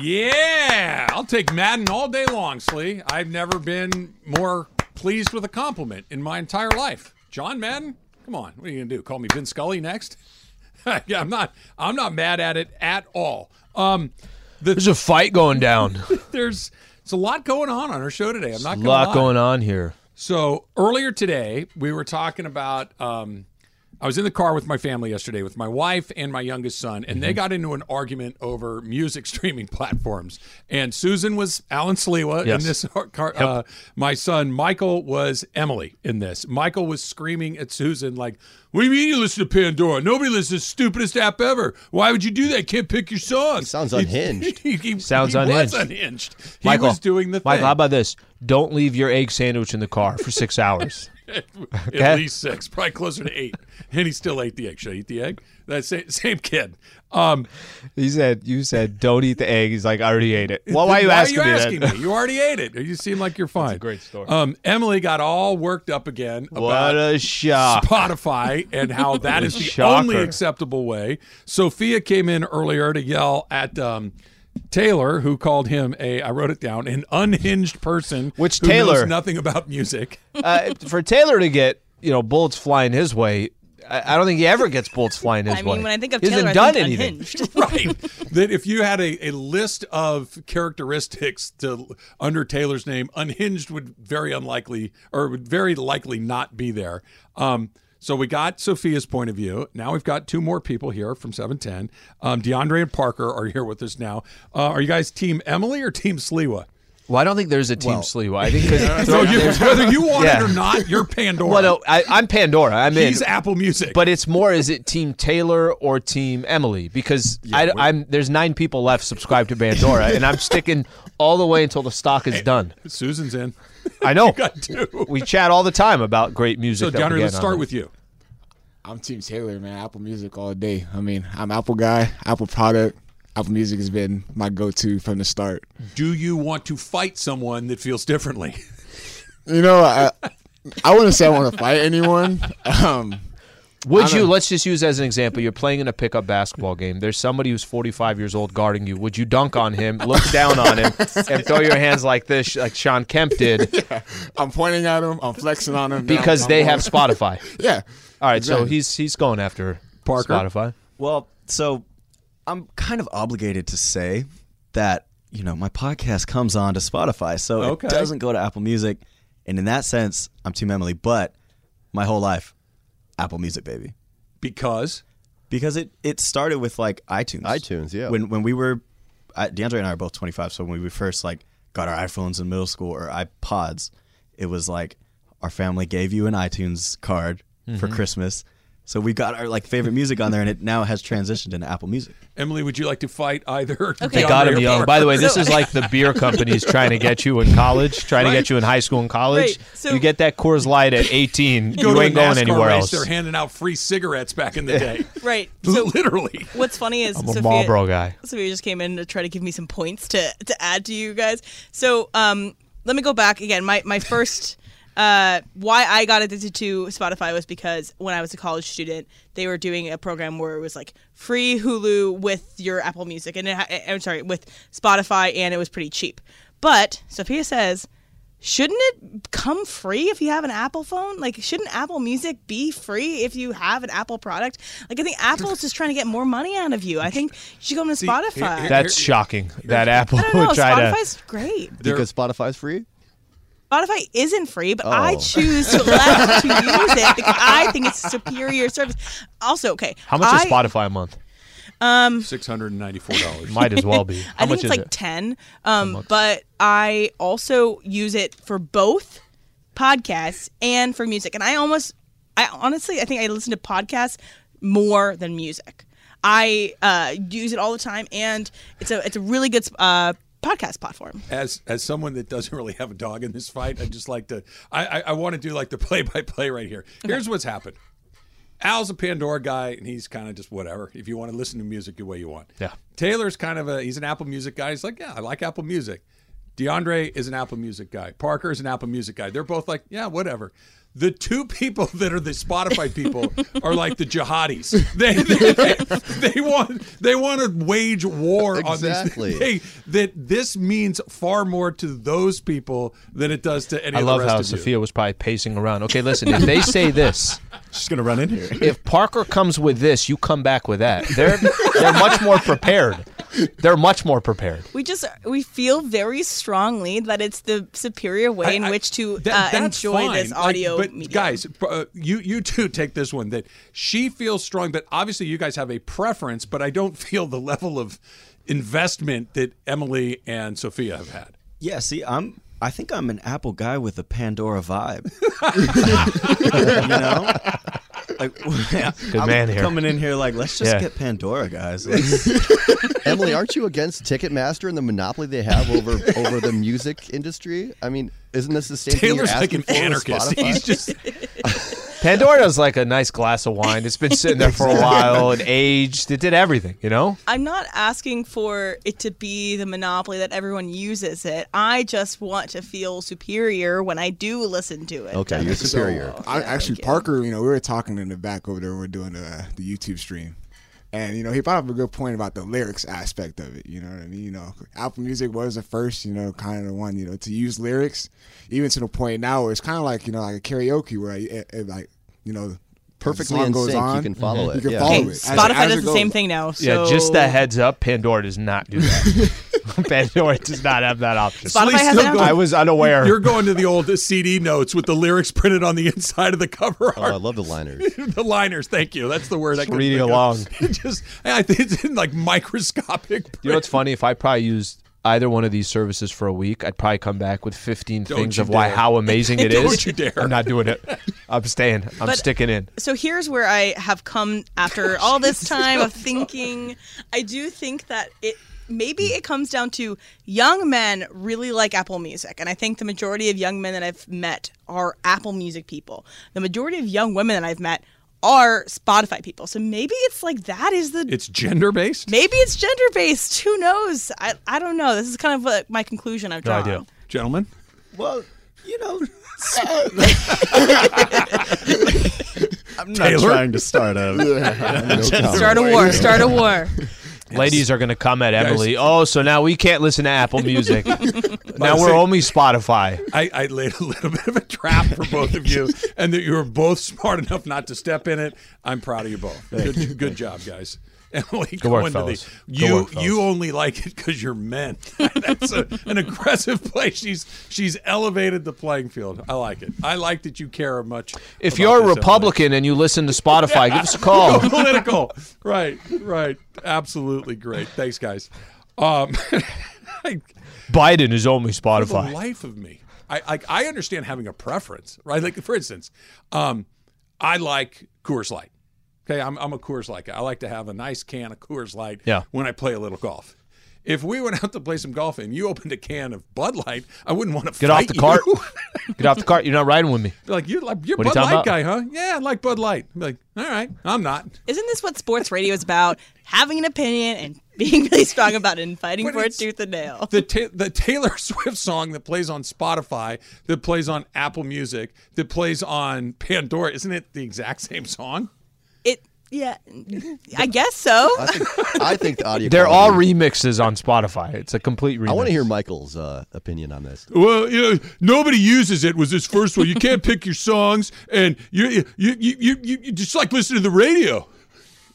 Yeah, I'll take Madden all day long, Slee. I've never been more pleased with a compliment in my entire life. John Madden, come on, what are you gonna do? Call me Vin Scully next? yeah, I'm not. I'm not mad at it at all. Um, There's a fight going down. there's there's a lot going on on our show today. I'm not a gonna lot lie. going on here. So earlier today, we were talking about. Um, I was in the car with my family yesterday with my wife and my youngest son, and they Mm-hmm. got into an argument over music streaming platforms. And Susan was Alan Sliwa Yes. in this. Car, uh, my son Michael was Emily in this. Michael was screaming at Susan like, "What do you mean you listen to Pandora? Nobody listens to the stupidest app ever. Why would you do that? Can't pick your songs." sounds unhinged. He, he- Sounds he unhinged. Was unhinged. He Michael was doing the Michael, thing. how about this? Don't leave your egg sandwich in the car for six hours. At least six, probably closer to eight. And he still ate the egg. Should I eat the egg? That same, same kid. Um, He said, "You said don't eat the egg." He's like, "I already ate it." Well, why are you why asking, are you me asking that? me? You already ate it. You seem like you're fine. great story. Um, Emily got all worked up again What about a shock! Spotify and how that is the Shocker. only acceptable way. Sophia came in earlier to yell at um, Taylor, who called him a, I wrote it down, an unhinged person. Which who knows nothing about music. Uh, for Taylor to get you know bullets flying his way, I, I don't think he ever gets bullets flying his I way. I mean, when I think of he Taylor, hasn't I done think anything. unhinged. right. That if you had a, a list of characteristics to under Taylor's name, unhinged would very unlikely or would very likely not be there. Um, so we got Sophia's point of view. Now we've got two more people here from 710. Um, DeAndre and Parker are here with us now. Uh, are you guys team Emily or team Sliwa? Well, I don't think there's a team Sliwa. I think 'cause- So you, whether you want Yeah. it or not, you're Pandora. well, no, I, I'm Pandora. I'm in. He's Apple Music. But it's more is it Team Taylor or Team Emily? Because I, am there's nine people left subscribed to Pandora, and I'm sticking all the way until the stock is done. Susan's in. I know. Got two. We chat all the time about great music. So that we DeAndre, let's start it. with you. I'm Team Taylor, man. Apple Music all day. I mean, I'm Apple guy, Apple product. Apple Music has been my go-to from the start. Do you want to fight someone that feels differently? You know, I I wouldn't say I want to fight anyone. Um, Would you? Let's just use as an example. You're playing in a pickup basketball game. There's somebody who's 45 years old guarding you. Would you dunk on him, look down on him, and throw your hands like this, like Shawn Kemp did, I'm pointing at him. I'm flexing on him because I'm they going- have Spotify? Yeah. All right, so he's he's going after Parker? Spotify. Well, so I'm kind of obligated to say that you know my podcast comes on to Spotify, so Okay. it doesn't go to Apple Music, and in that sense, I'm Team Emily. But my whole life, Apple Music, baby, Because because it it started with like iTunes. iTunes, yeah. When when we were, I, DeAndre and I are both 25, so when we first like got our iPhones in middle school or iPods, it was like our family gave you an iTunes card for Mm-hmm. Christmas. So we got our like favorite music on there, and it now has transitioned into Apple Music. Emily, would you like to fight either? Okay. They got him or young. By the way, this is like the beer companies trying to get you in college, trying to get you in high school and college. Right. So- you get that Coors Light at 18, Go you ain't going NASCAR anywhere race, else. They're handing out free cigarettes back in the day. Right. So Literally. what's funny is I'm a Sophia, Marlboro guy. Sophia just came in to try to give me some points to to add to you guys. So um, let me go back again. My my first. Uh, why I got addicted to Spotify was because when I was a college student, they were doing a program where it was like free Hulu with your Apple Music, and it ha- I'm sorry, with Spotify, and it was pretty cheap. But Sophia says, shouldn't it come free if you have an Apple phone? Like, shouldn't Apple Music be free if you have an Apple product? Like, I think Apple's just trying to get more money out of you. I think you should go to Spotify. here- That's shocking. That Apple I don't know. would try to. Spotify's great. because Spotify's free. Spotify isn't free, but I Oh. choose to elect to use it because I think it's a superior service. Also, okay. How much I, is Spotify a month? Um, Six hundred and ninety-four dollars. Might as well be. How I think much it's is like it? ten. Um, but I also use it for both podcasts and for music. And I almost, I honestly, I think I listen to podcasts more than music. I uh, use it all the time, and it's a it's a really good uh, podcast platform. As as someone that doesn't really have a dog in this fight, I just like to. I I, I want to do like the play-by-play right here. Here's what's happened. Al's a Pandora guy, and he's kind of just whatever. If you want to listen to music the way you want. Yeah. Taylor's kind of a he's an Apple Music guy. He's like, yeah, I like Apple Music. DeAndre is an Apple Music guy. Parker is an Apple Music guy. They're both like, yeah, whatever. The two people that are the Spotify people are like the jihadis. They they, they want they want to wage war Exactly. on these. They, that this means far more to those people than it does to any I love the rest how of you. Sophia was probably pacing around. Okay, listen, if they say this, She's gonna run in here. if Parker comes with this, you come back with that. They're they're much more prepared. They're much more prepared. We just we feel very strongly that it's the superior way in I- I- which to that- uh, enjoy fine. this Like, audio but medium. guys, uh, you you two take this one that she feels strong. That obviously you guys have a preference, but I don't feel the level of investment that Emily and Sophia have had. Yeah, see, I'm. I think I'm an Apple guy with a Pandora vibe. you know, like Good I'm man here. coming in here like, let's just Yeah. get Pandora, guys. Emily, aren't you against Ticketmaster and the monopoly they have over over the music industry? I mean, isn't this the same Taylor's thing like you're an asking for with anarchist. Spotify? He's just Pandora's like a nice glass of wine. It's been sitting there for a while. and aged. It did everything. You know. I'm not asking for it to be the monopoly that everyone uses it. I just want to feel superior when I do listen to it. Okay, you're superior. Oh, I, Yeah, actually, you. Parker, you know, we were talking in the back over there. We are doing the, the YouTube stream. And, you know, he brought up a good point about the lyrics aspect of it. You know what I mean? You know, Apple Music was the first, you know, kind of the one, you know, to use lyrics, even to the point now where it's kind of like, you know, like a karaoke where, it, it, like, you know, Perfectly the song in goes sync, you on, can follow it, You can yeah. follow Okay, it. As- Spotify as does it the same thing now. So Yeah, just a heads up. Pandora does not do that. Pandora does not have that option. Spotify Please has still it go- now? I was unaware. you're going to the old CD notes with the lyrics printed on the inside of the cover Oh, I love the liners. the liners, thank you. That's the word. I couldn't reading along. Just, I think it's in like microscopic. You know what's funny? If I probably used either one of these services for a week, I'd probably come back with 15 Don't things you of why how amazing it Don't is. you dare. I'm not doing it. I'm staying. I'm But- sticking in. so here's where I have come after all this time of thinking. I do think that it maybe it comes down to young men really like Apple Music, and I think the majority of young men that I've met are Apple Music people. The majority of young women that I've met are Spotify people. So maybe it's like that is the It's gender based. maybe it's gender based. Who knows? I I don't know. This is kind of like my conclusion I've No idea. Gentlemen, well, you know, I'm not Taylor? trying to start a. Start a war. Start a war. Ladies are going to come at Emily. Oh, so now we can't listen to Apple Music. now we're only Spotify. I, I laid a little bit of a trap for both of you, and that you were both smart enough not to step in it. I'm proud of you both. Good, good job, guys. Emily, go work, into fellas. the Good you. work, fellas. you only like it because you're men. That's a, an aggressive play. She's she's elevated the playing field. I like it. I like that you care much. If you're a this, Emily. Republican and you listen to Spotify, give us a call. political. Right, right. Absolutely great. Thanks, guys. Um, I, Biden is only for the Spotify. life of me, I like I understand having a preference, right? Like for instance, um, I like Coors Light. Okay, I'm I'm a Coors Light guy. I like to have a nice can of Coors Light Yeah. when I play a little golf. If we went out to play some golf and you opened a can of Bud Light, I wouldn't want to Get off the you. cart. Get off the cart. You're not riding with me. Be like you're like you're What are you Bud Light about? guy, huh? Yeah, I like Bud Light. Be like, all right, I'm not. Isn't this what sports radio is about? Having an opinion and being really strong about it and fighting But for it it's- tooth and nail. the ta- the Taylor Swift song that plays on Spotify, that plays on Apple Music, that plays on Pandora, isn't it the exact same song? It, yeah, I guess so. I think, I think the audio. They're all quality- remixes on Spotify. It's a complete remix. I want to hear Michael's uh, opinion on this. Well, you know, nobody uses it. Was this first one? You can't pick your songs, and you you you you, you, you just like listening to the radio.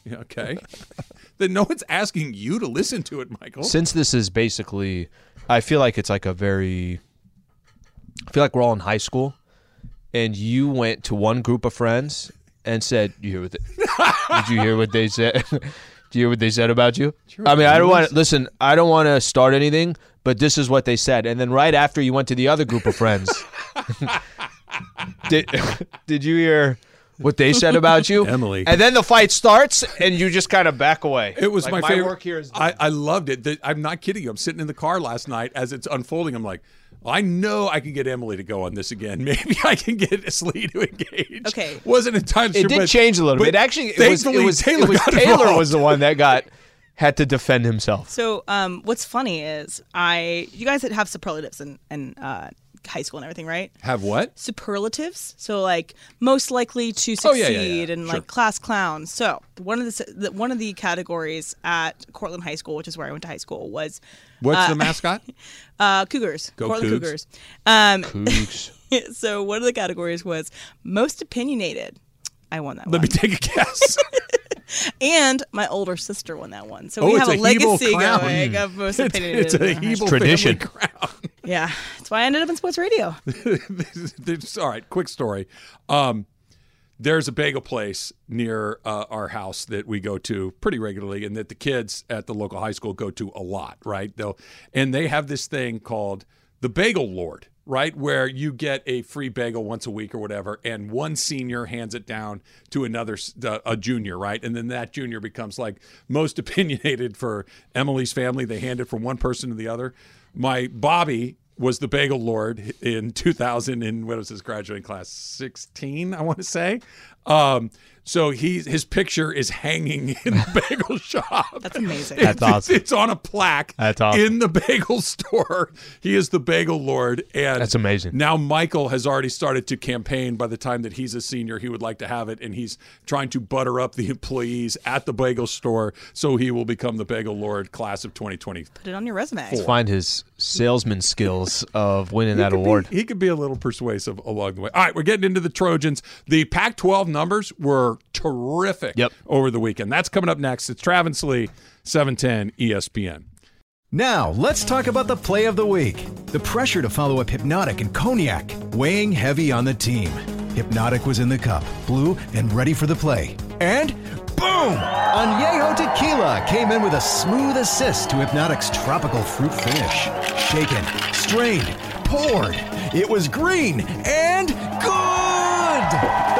Yeah, okay. then no one's asking you to listen to it, Michael. Since this is basically, I feel like it's like a very. I feel like we're all in high school, and you went to one group of friends and said, "You hear what? They, did you hear what they said? Did you hear what they said about you? I mean, I don't want to listen. I don't want to start anything, but this is what they said. And then right after you went to the other group of friends, did did you hear? What they said about you, Emily. and then the fight starts, and you just kind of back away. It was Like, my favorite. work here is I, I loved it. The- I'm not kidding you. I'm sitting in the car last night as it's unfolding. I'm like, I know I can get Emily to go on this again. Maybe I can get Slee to engage. Okay. wasn't entirely It sure, did but- change a little bit. Actually, it was, it was Taylor. it was got Taylor involved. was the one that got had to defend himself. So, um, what's funny is I, you guys that have superlatives and in uh, high school and everything, right? Have what? Superlatives. So, like most likely to Oh, succeed yeah, yeah, yeah. and Sure. like class clown. So, one of the, the one of the categories at Cortland High School, which is where I went to high school, was What's the mascot? uh, Cougars. Go Cortland Cougs. Cougars. Um, Cougs. so, one of the categories was most opinionated. I won that one. Let one. me take a guess. and my older sister won that one. So Oh, we have a, a legacy crown. going of most opinionated. it's a in Tradition. crown. Yeah, that's why I ended up in sports radio. All right, quick story. Um, there's a bagel place near uh, our house that we go to pretty regularly, and that the kids at the local high school go to a lot. Right? They'll and they have this thing called the Bagel Lord. Right, where you get a free bagel once a week or whatever, and one senior hands it down to another a junior, right, and then that junior becomes like most opinionated for Emily's family. They hand it from one person to the other. My Bobby was the bagel lord in 2000 in what was his graduating class? 16 i want to say. Um, so he his picture is hanging in the bagel shop That's amazing. That's it's, awesome. it's on a plaque That's awesome. in the bagel store he is the bagel lord and That's amazing. now michael has already started to campaign by the time that he's a senior he would like to have it and he's trying to butter up the employees at the bagel store so he will become the bagel lord class of 2020 Put it on your resume. Let's find his salesman skills of winning that could be- award. he could be a little persuasive along the way. All right, we're getting into the Trojans. The Pac 12 numbers were terrific Yep. over the weekend. That's coming up next. It's Travis Lee, E 710 ESPN. Now, let's talk about the play of the week. The pressure to follow up Hpnotiq and Cognac, weighing heavy on the team. Hpnotiq was in the cup, blue, and ready for the play. And boom! Añejo Tequila came in with a smooth assist to Hpnotiq's tropical fruit finish. Shaken, strained, poured. It was green and good!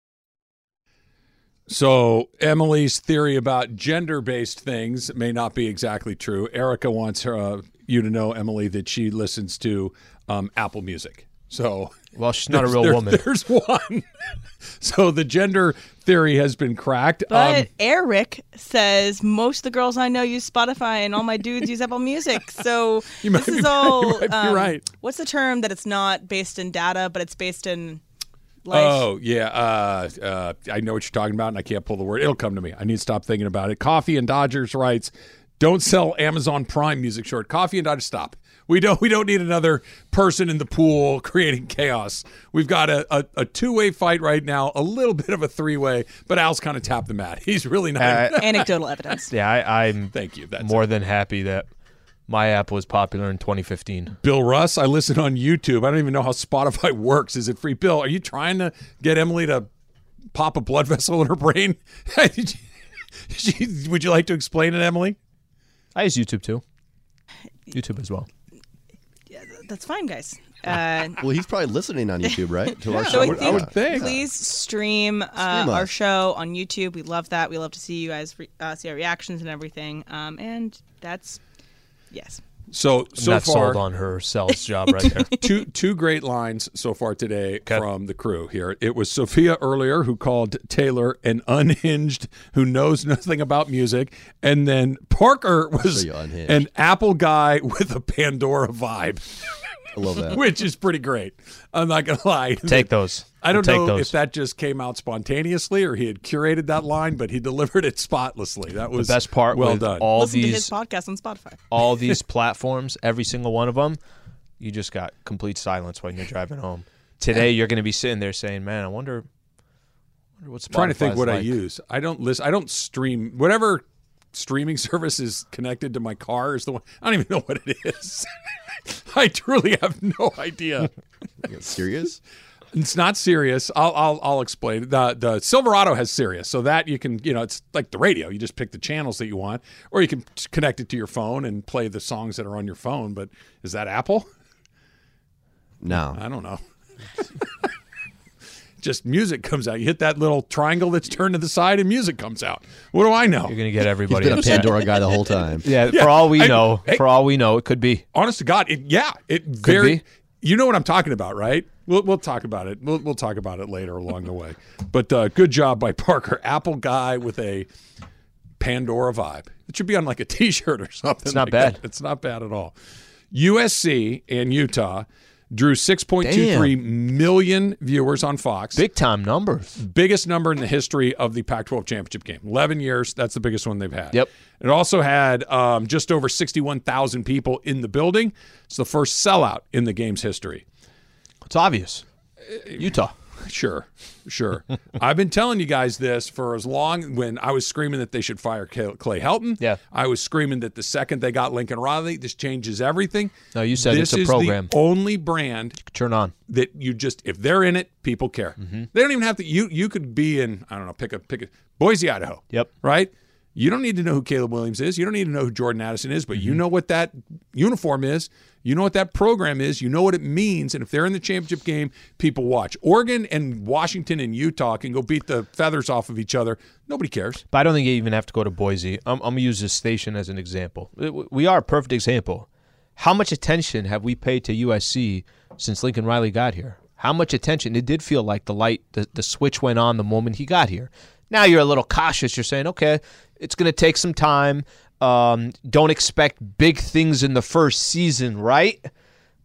So, Emily's theory about gender based things may not be exactly true. Erica wants her, uh, you to know, Emily, that she listens to um, Apple Music. So, Well, she's not a real there- woman. There's one. so, the gender theory has been cracked. But Um, Eric says most of the girls I know use Spotify, and all my dudes use Apple Music. So You this be is right. all. You might be um, right. What's the term that it's not based in data, but it's based in life? Oh yeah, uh, uh, I know what you're talking about, and I can't pull the word. It'll come to me. I need to stop thinking about it. Coffee and Dodgers writes, "Don't sell Amazon Prime music short. Coffee and Dodgers stop. We don't. We don't need another person in the pool creating chaos. We've got a, a, a two way fight right now. A little bit of a three way, but Al's kind of tapped the mat. He's really not. Uh, Anecdotal evidence. yeah, I, I'm Thank you. That's more it. than happy that my app was popular in 2015. Bill Russ. I listen on YouTube. I don't even know how Spotify works. Is it free? Bill, are you trying to get Emily to pop a blood vessel in her brain? Would you like to explain it, Emily? I use YouTube too. YouTube as well. That's fine, guys. Uh, Well, he's probably listening on YouTube, right? To our so show. I would- I think, would think. please stream, uh, Stream our show on YouTube. We love that. We love to see you guys re- uh, see our reactions and everything. Um, and that's yes. So so Not far, sold on her sales job right there. two two great lines so far today from the crew here. It was Sophia earlier who called Taylor an unhinged who knows nothing about music, and then Parker was an Apple guy with a Pandora vibe, I love that. which is pretty great. I'm not gonna lie. Take those. I don't We'll know take those. if that just came out spontaneously or he had curated that line, but he delivered it spotlessly. That was the best part Well with done. all Listen these his podcast on Spotify. all these platforms, every single one of them, you just got complete silence when you're driving home. Today, you're going to be sitting there saying, "Man, I wonder, wonder what's trying to think Spotify's what I use. I don't listen. I don't stream whatever streaming service is connected to my car is the one. I don't even know what it is. I truly have no idea. Serious? It's not serious. I'll I'll, I'll explain. The the Silverado has Sirius, so that you can you know it's like the radio. You just pick the channels that you want, or you can connect it to your phone and play the songs that are on your phone. But is that Apple? No. I don't know. Just music comes out. You hit that little triangle that's turned to the side, and music comes out. What do I know? You're gonna get He's everybody. been a. Pandora guy the whole time. Yeah, Yeah, for all we I- know, hey- for all we know, it could be. honest to God, it, yeah, it very. be. You know what I'm talking about, right? We'll we'll talk about it. We'll we'll talk about it later along the way. But uh, good job by Parker, Apple guy with a Pandora vibe. It should be on like a T-shirt or something. It's not like bad. that. It's not bad at all. USC and Utah drew 6.23 million viewers on Fox. Big time numbers. biggest number in the history of the Pac-12 championship game. 11 years. That's the biggest one they've had. Yep. It also had um, just over 61,000 people in the building. It's the first sellout in the game's history. It's obvious. Utah. Sure, sure. I've been telling you guys this for as long. When I was screaming that they should fire Clay Helton, Yeah. I was screaming that the second they got Lincoln Riley, this changes everything. No, you said this it's a is program. the only brand Turn on. that you just if they're in it, people care. Mm-hmm. They don't even have to. You you could be in I don't know pick a pick a Boise, Idaho. Yep. Right. You don't need to know who Caleb Williams is. You don't need to know who Jordan Addison is, but Mm-hmm. you know what that uniform is. You know what that program is. You know what it means. And if they're in the championship game, people watch. Oregon and Washington and Utah can go beat the feathers off of each other. Nobody cares. But I don't think you even have to go to Boise. I'm, I'm gonna use this station as an example. We are a perfect example. How much attention have we paid to USC since Lincoln Riley got here? How much attention? It did feel like the light, the, the switch went on the moment he got here. Now you're a little cautious. You're saying, okay, it's going to take some time. Um, don't expect big things in the first season, right?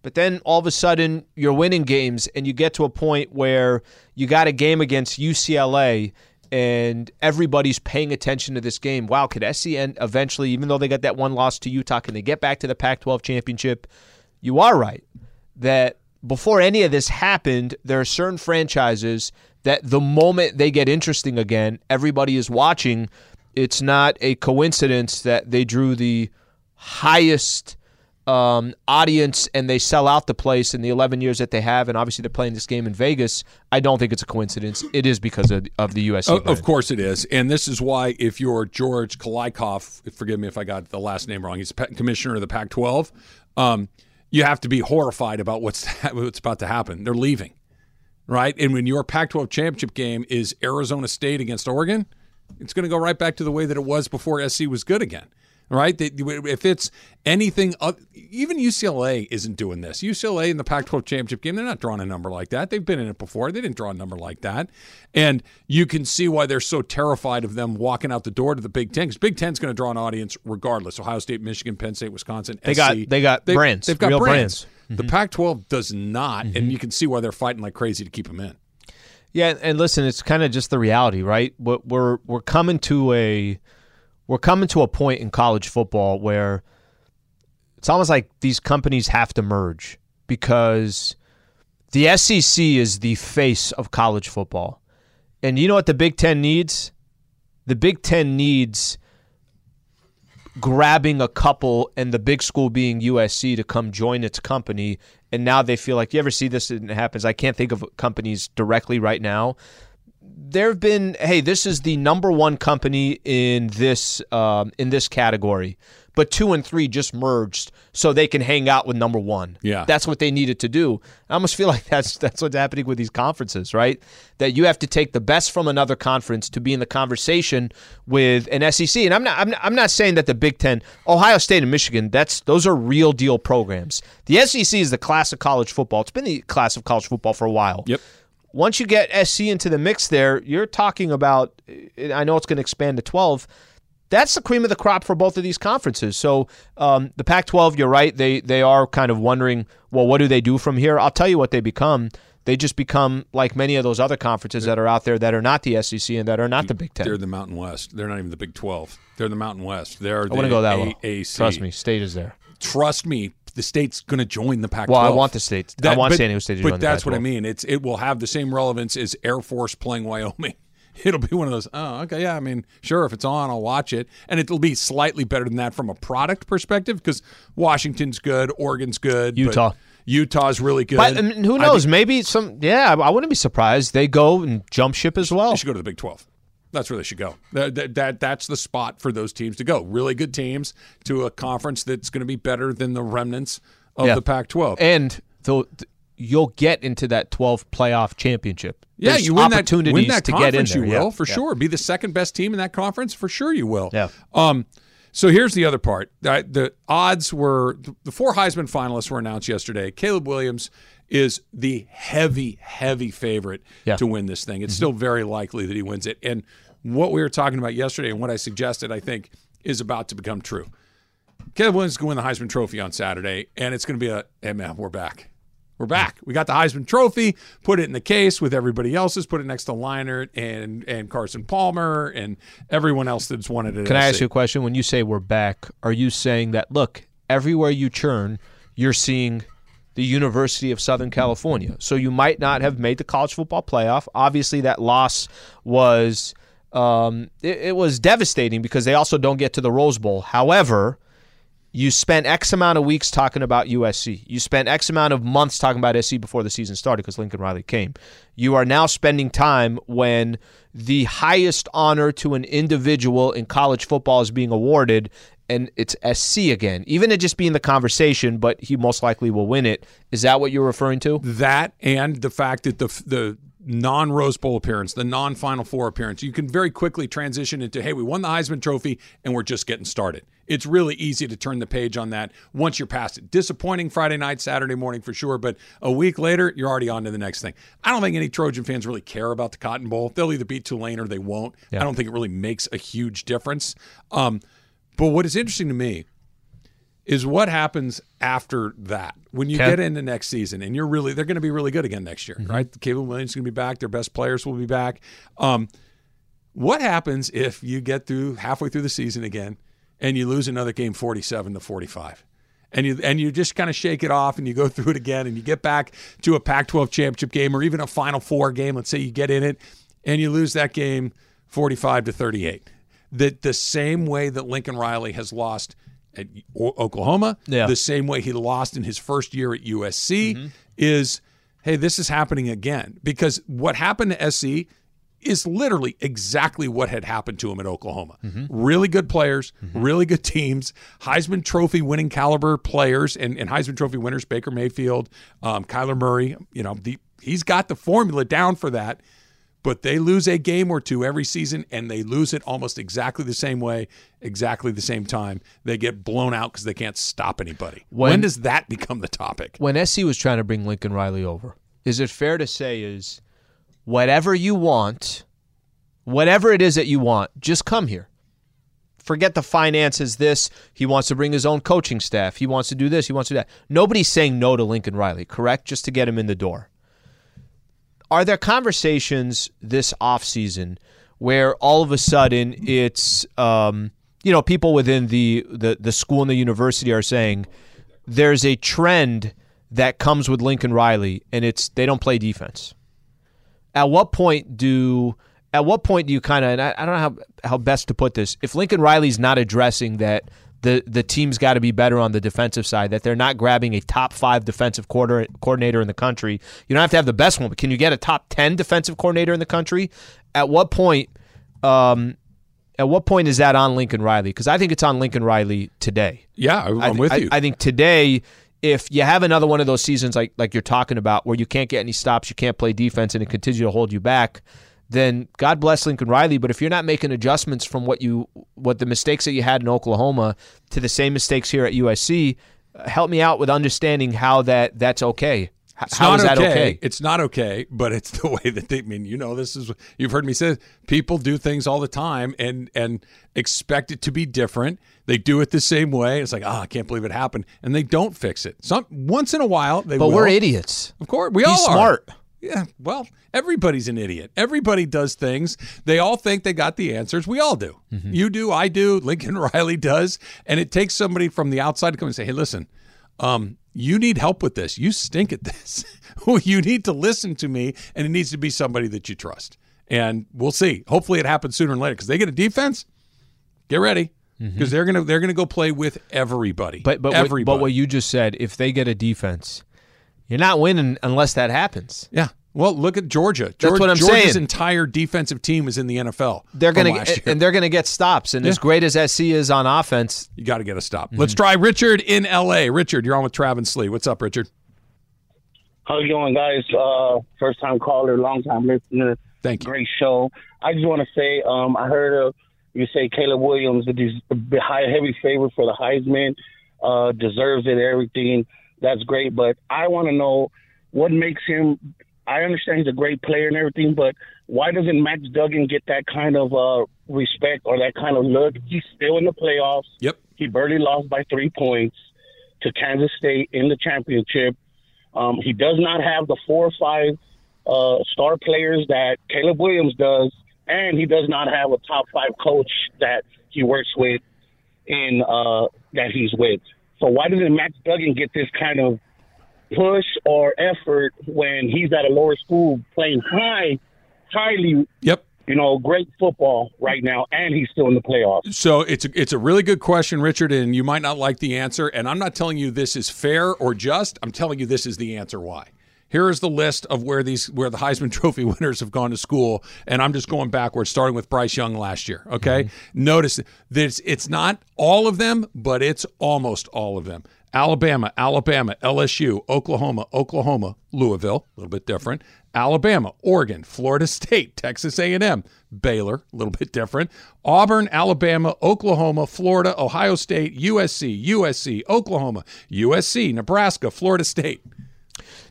But then all of a sudden you're winning games and you get to a point where you got a game against UCLA and everybody's paying attention to this game. Wow, could SCN eventually, even though they got that one loss to Utah, can they get back to the Pac 12 championship? You are right that before any of this happened, there are certain franchises that the moment they get interesting again, everybody is watching. It's not a coincidence that they drew the highest um, audience and they sell out the place in the 11 years that they have. And obviously, they're playing this game in Vegas. I don't think it's a coincidence. It is because of, of the USC. Of course it is, and this is why if you're George Kalaikoff, forgive me if I got the last name wrong, he's commissioner of the Pac-12. Um, you have to be horrified about what's what's about to happen. They're leaving, right? And when your Pac-12 championship game is Arizona State against Oregon, it's going to go right back to the way that it was before SC was good again. Right? If it's anything, even UCLA isn't doing this. UCLA in the Pac 12 championship game, they're not drawing a number like that. They've been in it before. They didn't draw a number like that. And you can see why they're so terrified of them walking out the door to the Big Ten because Big Ten's going to draw an audience regardless. Ohio State, Michigan, Penn State, Wisconsin. They got- they got brands, They've got real brands. brands. Mm-hmm. The Pac 12 does not. And you can see why they're fighting like crazy to keep them in. Yeah, and listen, it's kind of just the reality, right? We're we're, coming to a we're coming to a point in college football where it's almost like these companies have to merge because the SEC is the face of college football. And you know what the Big 10 needs? The Big 10 needs grabbing a couple and the big school being USC to come join its company and now they feel like you ever see this and it happens? I can't think of companies directly right now. There have been hey this is the number one company in this um, in this category but two and three just merged so they can hang out with number one Yeah. that's what they needed to do i almost feel like that's that's what's happening with these conferences right that you have to take the best from another conference to be in the conversation with an sec and i'm not i'm not, I'm not saying that the big ten ohio state and michigan that's those are real deal programs the sec is the class of college football it's been the class of college football for a while Yep. once you get SC into the mix there, you're talking about, I know it's going to expand to 12. That's the cream of the crop for both of these conferences. So um, the Pac 12, you're right. They, they are kind of wondering, well, what do they do from here? I'll tell you what they become. They just become like many of those other conferences that are out there that are not the SEC and that are not the Big Ten. They're the Mountain West. They're not even the Big 12. They're the Mountain West. They're I want to go that. AAC. Trust me, state is there. Trust me, the state's going to join the Pac-12. Well, I want the states. I want but, San Diego State to But join the that's what I mean. It's it will have the same relevance as Air Force playing Wyoming. it'll be one of those. Oh, okay, yeah. I mean, sure, if it's on, I'll watch it, and it'll be slightly better than that from a product perspective because Washington's good, Oregon's good, Utah. Utah's really good. But I mean, who knows? think Maybe some. Yeah, I wouldn't be surprised. They go and jump ship as well. they should go to the Big Twelve. That's where they should go. That, that, that that's the spot for those teams to go. Really good teams to a conference that's going to be better than the remnants of Yeah. the Pac-12. and the, you'll get into that 12 playoff championship. Yeah, There's you win that, win that to conference, get in there. you will yeah. for yeah. sure. Be the second best team in that conference for sure. You will. Yeah. Um. So here's the other part. The odds were the four Heisman finalists were announced yesterday. Caleb Williams is the heavy, heavy favorite Yeah. Mm-hmm. to win this thing. It's still very likely that he wins it. And what we were talking about yesterday and what I suggested, I think, is about to become true. Caleb Williams is going to win the Heisman Trophy on Saturday, and it's going to be a, hey man, we're back. We're back. We got the Heisman Trophy, put it in the case with everybody else's, put it next to Leinart and and Carson Palmer and everyone else that's won it. Can I ask you a question? When you say we're back, are you saying that, look, everywhere you turn, you're seeing the University of Southern California? So you might not have made the college football playoff. Obviously, that loss was. Um, it, it was devastating because they also don't get to the Rose Bowl. However, you spent X amount of weeks talking about USC. You spent X amount of months talking about SC before the season started because Lincoln Riley came. You are now spending time when the highest honor to an individual in college football is being awarded, and it's SC again. Even it just being the conversation, but he most likely will win it. Is that what you're referring to? that and the fact that the the non Rose Bowl appearance, the non Final Four appearance, you can very quickly transition into hey, we won the Heisman Trophy and we're just getting started. It's really easy to turn the page on that once you're past it. Disappointing Friday night, Saturday morning for sure, but a week later, you're already on to the next thing. I don't think any Trojan fans really care about the Cotton Bowl. They'll either beat Tulane or they won't. I don't think it really makes a huge difference. Um, but what is interesting to me is what happens after that when you Okay. get into next season and you're really they're going to be really good again next year right caleb williams is going to be back their best players will be back um, what happens if you get through halfway through the season again and you lose another game 47 to 45 and you and you just kind of shake it off and you go through it again and you get back to a Pac-12 championship game or even a Final Four game. Let's say you get in it and you lose that game 45 to 38. That the same way that Lincoln Riley has lost at O- Oklahoma, Yeah. the same way he lost in his first year at USC mm-hmm. is hey, this is happening again because what happened to SC is literally exactly what had happened to him at Oklahoma. Really good players, really good teams, Heisman Trophy winning caliber players, and, and Heisman Trophy winners Baker Mayfield, um, Kyler Murray. You know, the, he's got the formula down for that. But they lose a game or two every season, and they lose it almost exactly the same way, exactly the same time. They get blown out because they can't stop anybody. When, When- does that become the topic? when SC was trying to bring Lincoln Riley over, is it fair to say is whatever you want, whatever it is that you want, just come here. Forget the finances. This he wants to bring his own coaching staff. He wants to do this. He wants to do that. Nobody's saying no to Lincoln Riley, correct? Just to get him in the door. Are there conversations this offseason where all of a sudden it's um, you know people within the, the the school and the university are saying there's a trend that comes with Lincoln Riley, and it's they don't play defense. At what point do at what point do you kind of and I, I don't know how how best to put this. If Lincoln Riley's not addressing that the the team's got to be better on the defensive side, that they're not grabbing a top five defensive quarter, coordinator in the country. You don't have to have the best one, but can you get a top ten defensive coordinator in the country? At what point? Um, at what point is that on Lincoln Riley? Because I think it's on Lincoln Riley today. Yeah, I'm I thi- with I- you. I think today, if you have another one of those seasons like like you're talking about, where you can't get any stops, you can't play defense, and it continues to hold you back, then God bless Lincoln Riley. But if you're not making adjustments from what you what the mistakes that you had in Oklahoma to the same mistakes here at USC, uh, help me out with understanding how that that's okay. It's how not is that okay? It's not okay, but it's the way that they I mean, you know, this is you've heard me say people do things all the time and and expect it to be different. They do it the same way. It's like, oh, I can't believe it happened. And they don't fix it. Some once in a while they But will. we're idiots. Of course, we He's all are. smart. Yeah, well, everybody's an idiot. Everybody does things. They all think they got the answers. We all do. Mm-hmm. You do, I do, Lincoln Riley does. And it takes somebody from the outside to come and say, hey, listen, um, you need help with this. You stink at this. you need to listen to me, and it needs to be somebody that you trust. and we'll see. Hopefully, it happens sooner than later because they get a defense. Get ready because they're gonna they're gonna go play with everybody. Mm-hmm. But but what, but what you just said, if they get a defense, you're not winning unless that happens. yeah. Well, look at Georgia. That's Georgia what I'm Georgia's saying. entire defensive team is in the NFL. They're gonna get, and they're gonna get stops. And as great as SC is on offense, You got to get a stop. Mm-hmm. Let's try Richard in LA. Richard, you're on with Travis Slee. What's up, Richard? How's it going, guys? Uh, first time caller, long time listener. Thank you. Great show. I just want to say, um, I heard uh, you say Caleb Williams, that he's a high, heavy favorite for the Heisman, uh, deserves it, everything. That's great. But I want to know what makes him. I understand he's a great player and everything, but why doesn't Max Duggan get that kind of uh, respect or that kind of look? He's still in the playoffs. Yep. He barely lost by three points to Kansas State in the championship. Um, he does not have the four or five uh, star players that Caleb Williams does, and he does not have a top five coach that he works with in uh, that he's with. So why doesn't Max Duggan get this kind of push or effort when he's at a lower school playing high, highly, Yep. you know, great football right now, and he's still in the playoffs? So it's a, it's a really good question, Richard, and you might not like the answer. And I'm not telling you this is fair or just. I'm telling you this is the answer why. Here is the list of where these where the Heisman Trophy winners have gone to school, and I'm just going backwards, starting with Bryce Young last year. Okay, mm-hmm. notice that it's, it's not all of them, but it's almost all of them. Alabama, Alabama, LSU, Oklahoma, Oklahoma, Louisville, a little bit different. Alabama, Oregon, Florida State, Texas A&M, Baylor, a little bit different. Auburn, Alabama, Oklahoma, Florida, Ohio State, USC, USC, Oklahoma, USC, Nebraska, Florida State.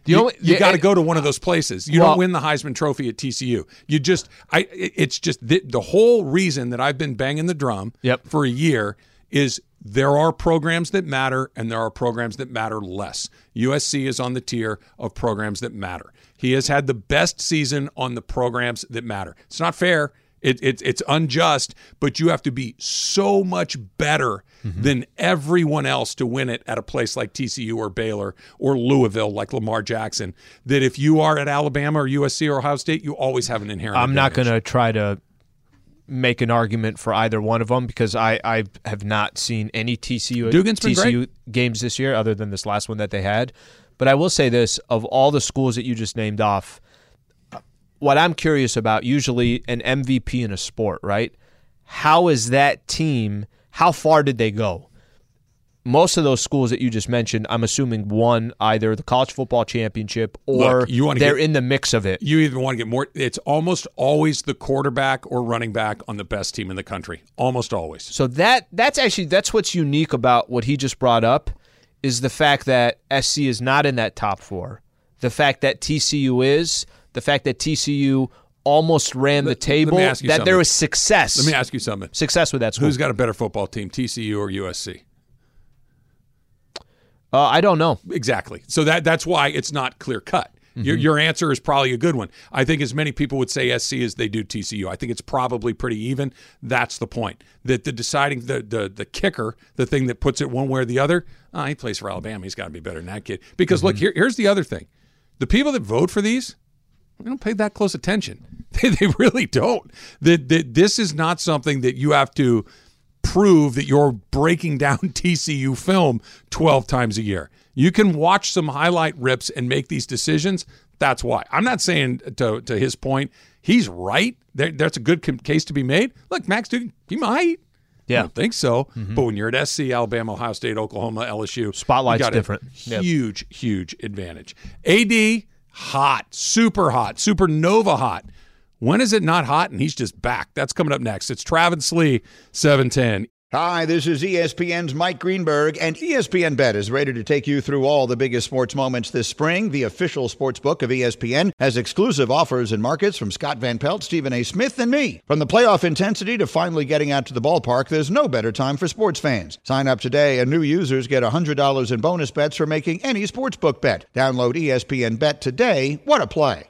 the You, only you got to go to one of those places. You Well- don't win the Heisman Trophy at TCU. You just, I. It's just the, the whole reason that I've been banging the drum Yep. for a year is there are programs that matter and there are programs that matter less. USC is on the tier of programs that matter. He has had the best season on the programs that matter. It's not fair. It, it, it's unjust, but you have to be so much better mm-hmm. than everyone else to win it at a place like TCU or Baylor or Louisville, like Lamar Jackson. That if you are at Alabama or USC or Ohio State, you always have an inherent. I'm not going to try to make an argument for either one of them because I, I have not seen any TCU TCU games this year other than this last one that they had. But I will say this: of all the schools that you just named off, what I'm curious about, usually an MVP in a sport, right? How is that team? How far did they go? Most of those schools that you just mentioned, I'm assuming won either the college football championship or Look, you they're get- in the mix of it. You either want to get more. It's almost always the quarterback or running back on the best team in the country. Almost always. So that that's actually that's what's unique about what he just brought up is the fact that SC is not in that top four. The fact that TCU is, the fact that TCU almost ran the Let- let table, me ask you that something. there was success. Let me ask you something. success with that school. Who's got a better football team, TCU or USC? Uh, I don't know. Exactly. So that that's why it's not clear cut. Mm-hmm. Your, your answer is probably a good one. I think as many people would say SC as they do TCU. I think it's probably pretty even. That's the point. That the deciding the the the kicker, the thing that puts it one way or the other. Oh, he plays for Alabama. He's got to be better than that kid. Because look, here, here's the other thing: the people that vote for these, they don't pay that close attention. They, they really don't. That that this is not something that you have to prove that you're breaking down TCU film 12 times a year. You can watch some highlight rips and make these decisions. That's why. I'm not saying to, to his point, he's right. There, that's a good case to be made. Look, Max Duggan, he might. Yeah. I don't think so. Mm-hmm. But when you're at SC, Alabama, Ohio State, Oklahoma, LSU, Spotlight's you got a different. Yep. Huge, huge advantage. AD, hot, super hot, supernova hot. When is it not hot and he's just back? That's coming up next. It's Travis Lee, 710. Hi, this is ESPN's Mike Greenberg, and ESPN Bet is ready to take you through all the biggest sports moments this spring. The official sports book of ESPN has exclusive offers and markets from Scott Van Pelt, Stephen A. Smith, and me. From the playoff intensity to finally getting out to the ballpark, there's no better time for sports fans. Sign up today, and new users get $100 in bonus bets for making any sports book bet. Download ESPN Bet today. What a play!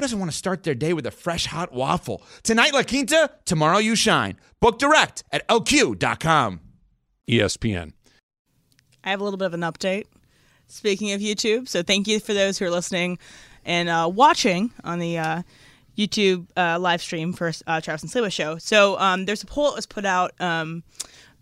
who doesn't want to start their day with a fresh hot waffle? Tonight, La Quinta, tomorrow, you shine. Book direct at lq.com. ESPN. I have a little bit of an update. Speaking of YouTube, so thank you for those who are listening and uh, watching on the uh, YouTube uh, live stream for uh, Travis and Sliwa show. So um, there's a poll that was put out um,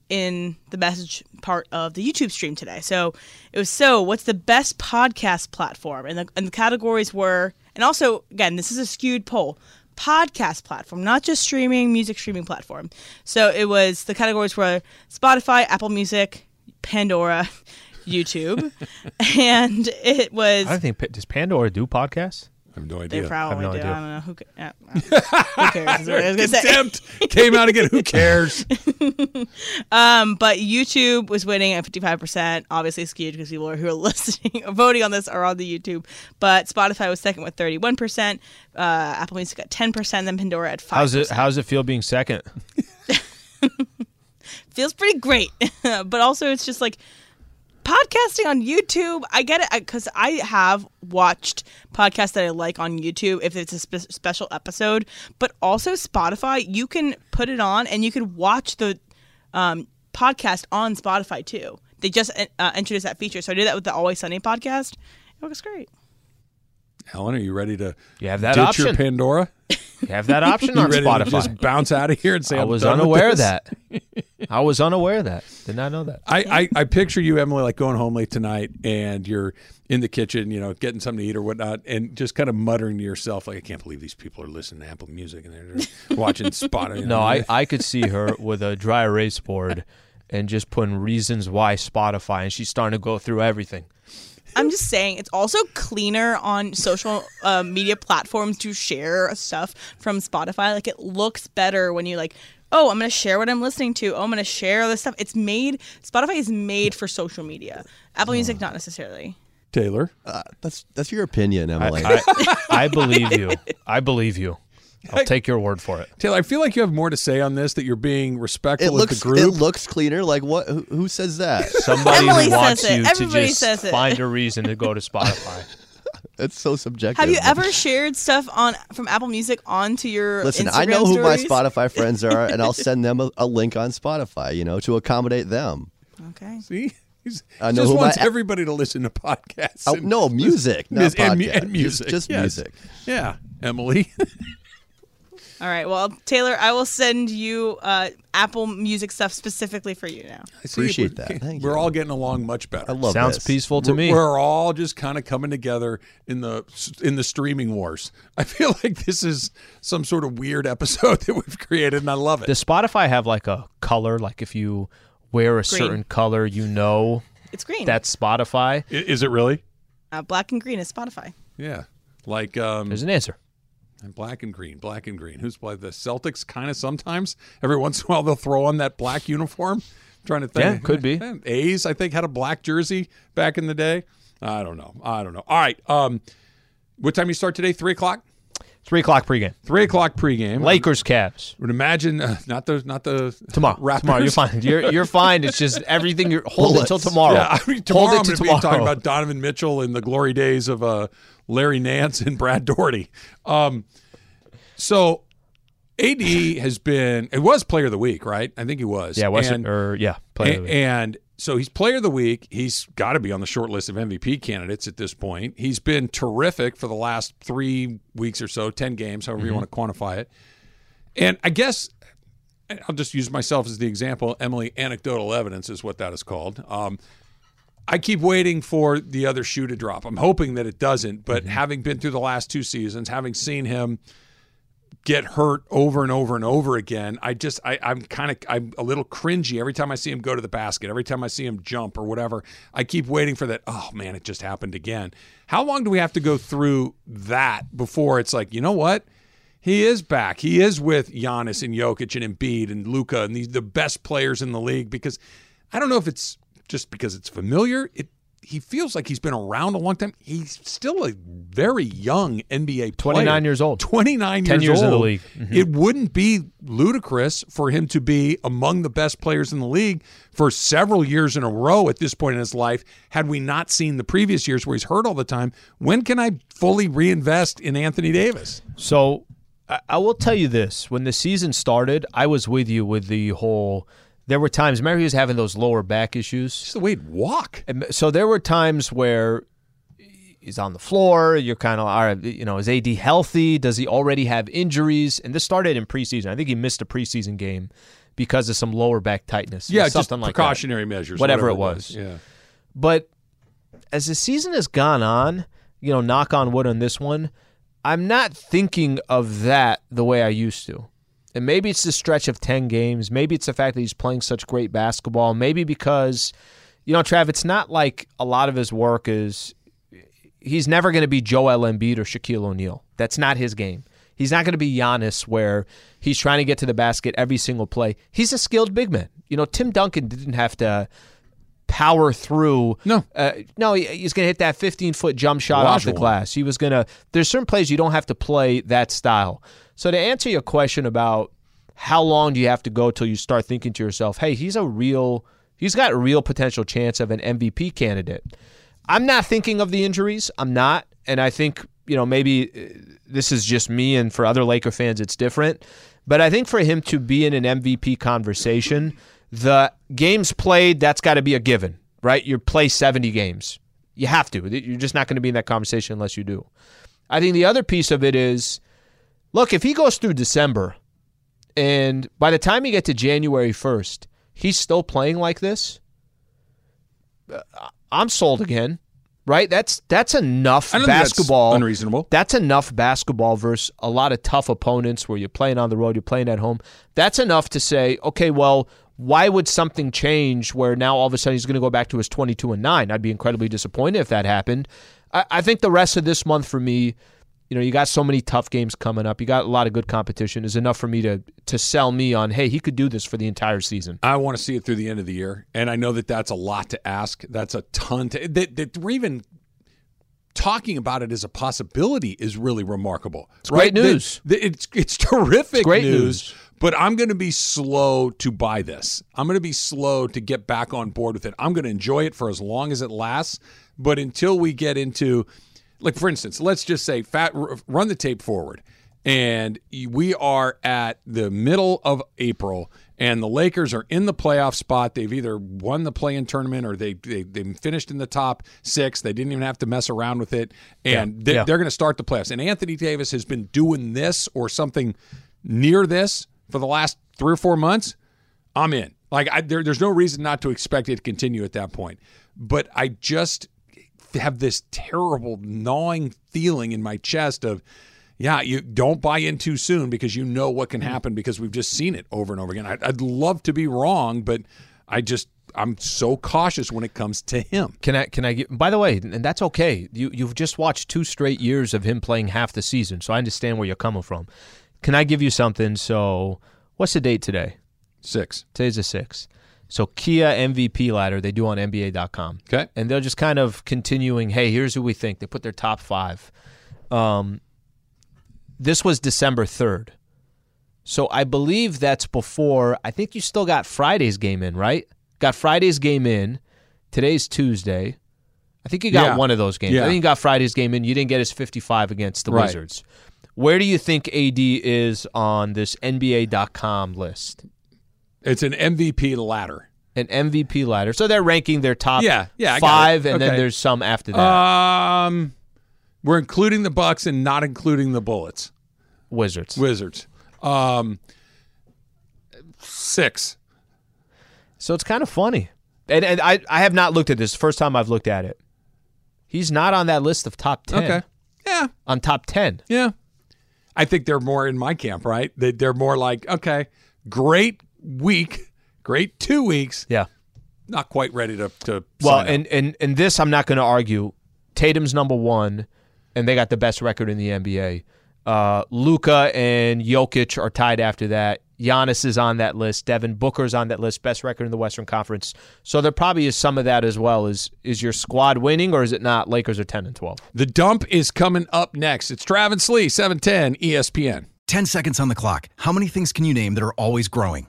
in the message part of the YouTube stream today. So it was so what's the best podcast platform? And the, and the categories were, and also again, this is a skewed poll. Podcast platform, not just streaming, music streaming platform. So it was the categories were Spotify, Apple Music, Pandora, YouTube, and it was I don't think does Pandora do podcasts? I have no idea. They idea. probably no do. idea. I don't know who. ca- who cares? Is what I was gonna say. Contempt came out again. Who cares? Um, but YouTube was winning at fifty five percent. Obviously skewed because people who are listening, voting on this are on the YouTube. But Spotify was second with thirty one percent. Uh, Apple Music got ten percent. Then Pandora at five. How's it? How's it feel being second? Feels pretty great, but also it's just like podcasting on YouTube. I get it because I have watched podcasts that I like on YouTube if it's a spe- special episode, but also Spotify. You can put it on and you can watch the um, podcast on Spotify too. They just uh, introduced that feature, so I did that with the Always Sunny podcast. It works great. Helen, are you ready to You have that ditch option. your Pandora? You have that option on ready to Spotify. just bounce out of here and say I was unaware of that. I was unaware of that. Did not know that. I, I, I picture you, Emily, like going home late tonight and you're in the kitchen, you know, getting something to eat or whatnot, and just kind of muttering to yourself, like, I can't believe these people are listening to Apple Music and they're watching Spotify. No. I, I could see her with a dry erase board and just putting reasons why Spotify, and she's starting to go through everything. I'm just saying it's also cleaner on social uh, media platforms to share stuff from Spotify. Like it looks better when you like, oh, I'm gonna share what I'm listening to. Oh, I'm gonna share this stuff. It's made Spotify is made for social media. Apple Music not necessarily. Taylor. Uh, that's that's your opinion, I, Emily. I, I believe you. I believe you. I'll take your word for it. Taylor, I feel like you have more to say on this, that you're being respectful it of looks the group. it looks cleaner. Like what? Who, who says that? Somebody Emily who says wants it. you to Everybody just says it. find a reason to go to Spotify. It's so subjective. Have you ever shared stuff on from Apple Music onto your Listen, Instagram I know who my? Spotify friends are, and I'll send them a, a link on Spotify. You know, to accommodate them. Okay. See? He's, I he know just who my- everybody to listen to podcasts. Oh, and- no, music, not and, mu- podcast. and Just- music. just yes. music. Yeah, Emily. All right. Well, Taylor, I will send you uh, Apple Music stuff specifically for you now. I see Appreciate that. Thank we're you. all getting along much better. I love Sounds this. peaceful to we're, me. We're all just kind of coming together in the in the streaming wars. I feel like this is some sort of weird episode that we've created, and I love it. Does Spotify have like a color? Like if you wear a certain color, you know It's green. that's Spotify. I- is it really? uh, black and green is Spotify. Yeah, like um, There's an answer. And black and green, black and green. Who's played the Celtics? Kind of sometimes. Every once in a while, they'll throw on that black uniform. trying to think. Yeah, could be. A's, I think, had a black jersey back in the day. I don't know. I don't know. All right. Um, what time you start today? Three o'clock. Three o'clock pregame. Three o'clock pregame. Lakers, Cavs. Would imagine uh, not the not the Tomorrow. Raptors. Tomorrow. You're fine. You're you're fine. It's just everything. You're hold it till tomorrow. Yeah, I mean, tomorrow hold I'm going to be talking about Donovan Mitchell in the glory days of uh, Larry Nance and Brad Daugherty. Um, so AD has been it was Player of the Week, right? I think he was. yeah. Western and, or yeah. Player of the and, week. and so he's Player of the Week. He's got to be on the short list of MVP candidates at this point. He's been terrific for the last three weeks or so, ten games, however Mm-hmm. you want to quantify it. And I guess I'll just use myself as the example. Emily, anecdotal evidence is what that is called. Um, I keep waiting for the other shoe to drop. I'm hoping that it doesn't, but Mm-hmm. having been through the last two seasons, having seen him get hurt over and over and over again, I just I, I'm kind of I'm a little cringy every time I see him go to the basket, every time I see him jump or whatever. I keep waiting for that. Oh man, it just happened again. How long do we have to go through that before it's like, you know what? He is back. He is with Giannis and Jokic and Embiid and Luka and these the best players in the league because I don't know if it's just because it's familiar. It he feels like he's been around a long time. He's still a very young NBA player. 29 years old. 29 10 years, years in the old. league. Mhm. It wouldn't be ludicrous for him to be among the best players in the league for several years in a row at this point in his life had we not seen the previous years where he's hurt all the time. When can I fully reinvest in Anthony Davis? So I will tell you this: when the season started, I was with you with the whole. There were times. Remember, he was having those lower back issues. Just the way he'd walk. And so there were times where he's on the floor. You're kind of, all right, you know, is AD healthy? Does he already have injuries? And this started in preseason. I think he missed a preseason game because of some lower back tightness. Yeah, just something like that. precautionary measures, whatever, whatever it was. Yeah. But as the season has gone on, you know, knock on wood on this one, I'm not thinking of that the way I used to. And maybe it's the stretch of 10 games. Maybe it's the fact that he's playing such great basketball. Maybe because, you know, Trav, it's not like a lot of his work is he's never going to be Joel Embiid or Shaquille O'Neal. That's not his game. He's not going to be Giannis where he's trying to get to the basket every single play. He's a skilled big man. You know, Tim Duncan didn't have to power through. No, uh, no, he- he's going to hit that 15 foot jump shot off the glass. He was going to. There's certain plays you don't have to play that style. So to answer your question about how long do you have to go till you start thinking to yourself, hey, he's a real, he's got a real potential chance of an MVP candidate. I'm not thinking of the injuries. I'm not, and I think you know maybe uh, this is just me, and for other Laker fans, it's different. But I think for him to be in an MVP conversation, the games played that's got to be a given, right? You play 70 games, you have to. You're just not going to be in that conversation unless you do. I think the other piece of it is, look, if he goes through December, and by the time you get to January 1st, he's still playing like this. uh, I'm sold again, right? That's that's enough think that's basketball. unreasonable. That's enough basketball versus a lot of tough opponents where you're playing on the road, you're playing at home. That's enough to say, okay, well, why would something change where now all of a sudden he's going to go back to his 22 and 9? I'd be incredibly disappointed if that happened. I, I think the rest of this month for me, you know, you got so many tough games coming up. You got a lot of good competition. Is enough for me to to sell me on, hey, he could do this for the entire season. I want to see it through the end of the year, and I know that that's a lot to ask. That's a ton to that, that we're even talking about it as a possibility is really remarkable. It's great news. it's it's terrific It's great news, news. But I'm going to be slow to buy this. I'm going to be slow to get back on board with it. I'm going to enjoy it for as long as it lasts. But until we get into, like for instance, let's just say, fat run the tape forward, and we are at the middle of April, and the Lakers are in the playoff spot. They've either won the play-in tournament or they, they they've finished in the top six. They didn't even have to mess around with it, and Yeah. they, Yeah. they're going to start the playoffs. And Anthony Davis has been doing this or something near this for the last three or four months. I'm in. Like I, there, there's no reason not to expect it to continue at that point. But I just have this terrible gnawing feeling in my chest of, yeah, you don't buy in too soon because you know what can mm-hmm. happen because we've just seen it over and over again. I'd, I'd love to be wrong, but I just I'm so cautious when it comes to him. Can I? Can I get? By the way, and that's okay. You you've just watched two straight years of him playing half the season, so I understand where you're coming from. Can I give you something? So, what's the date today? Six. Today's the sixth. So Kia MVP ladder they do on NBA.com. Okay. And they're just kind of continuing. Hey, here's who we think. They put their top five. Um, this was December third. So I believe that's before. I think you still got Friday's game in, right? Got Friday's game in. Today's Tuesday. I think you got Yeah. one of those games. Yeah. I think you got Friday's game in. You didn't get his 55 against the Right. Wizards. Where do you think AD is on this NBA.com list? It's an MVP ladder. An MVP ladder. So they're ranking their top Yeah, yeah, five, and then there's some after that. Um, we're including the Bucks and not including the Bullets. Wizards. Wizards. Um, six. So it's kind of funny. And, and I, I have not looked at this. First time I've looked at it. He's not on that list of top 10. Okay. Yeah. On top 10. Yeah. I think they're more in my camp, right? They, they're more like, okay, great week, great two weeks. Yeah. Not quite ready to. to Well, sign up. and, and, and this I'm not going to argue. Tatum's number one, and they got the best record in the NBA. Uh, Luka and Jokic are tied after that. Giannis is on that list. Devin Booker's on that list, best record in the Western Conference. So there probably is some of that as well. Is is your squad winning or is it not? Lakers are ten and twelve. The dump is coming up next. It's Travis Lee, E 710 ESPN. 10 seconds on the clock. How many things can you name that are always growing?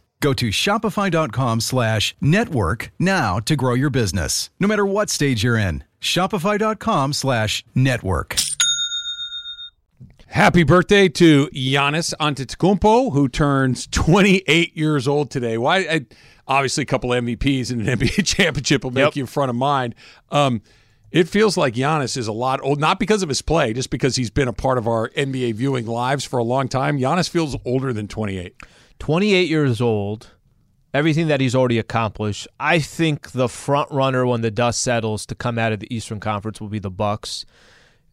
Go to shopify.com slash network now to grow your business, no matter what stage you're in. Shopify.com slash network. Happy birthday to Giannis Antetokounmpo, who turns 28 years old today. Why? I, obviously, a couple of MVPs and an NBA championship will make Yep. you in front of mind. Um, it feels like Giannis is a lot old, not because of his play, just because he's been a part of our NBA viewing lives for a long time. Giannis feels older than 28. 28 years old, everything that he's already accomplished. I think the front runner when the dust settles to come out of the Eastern Conference will be the Bucks.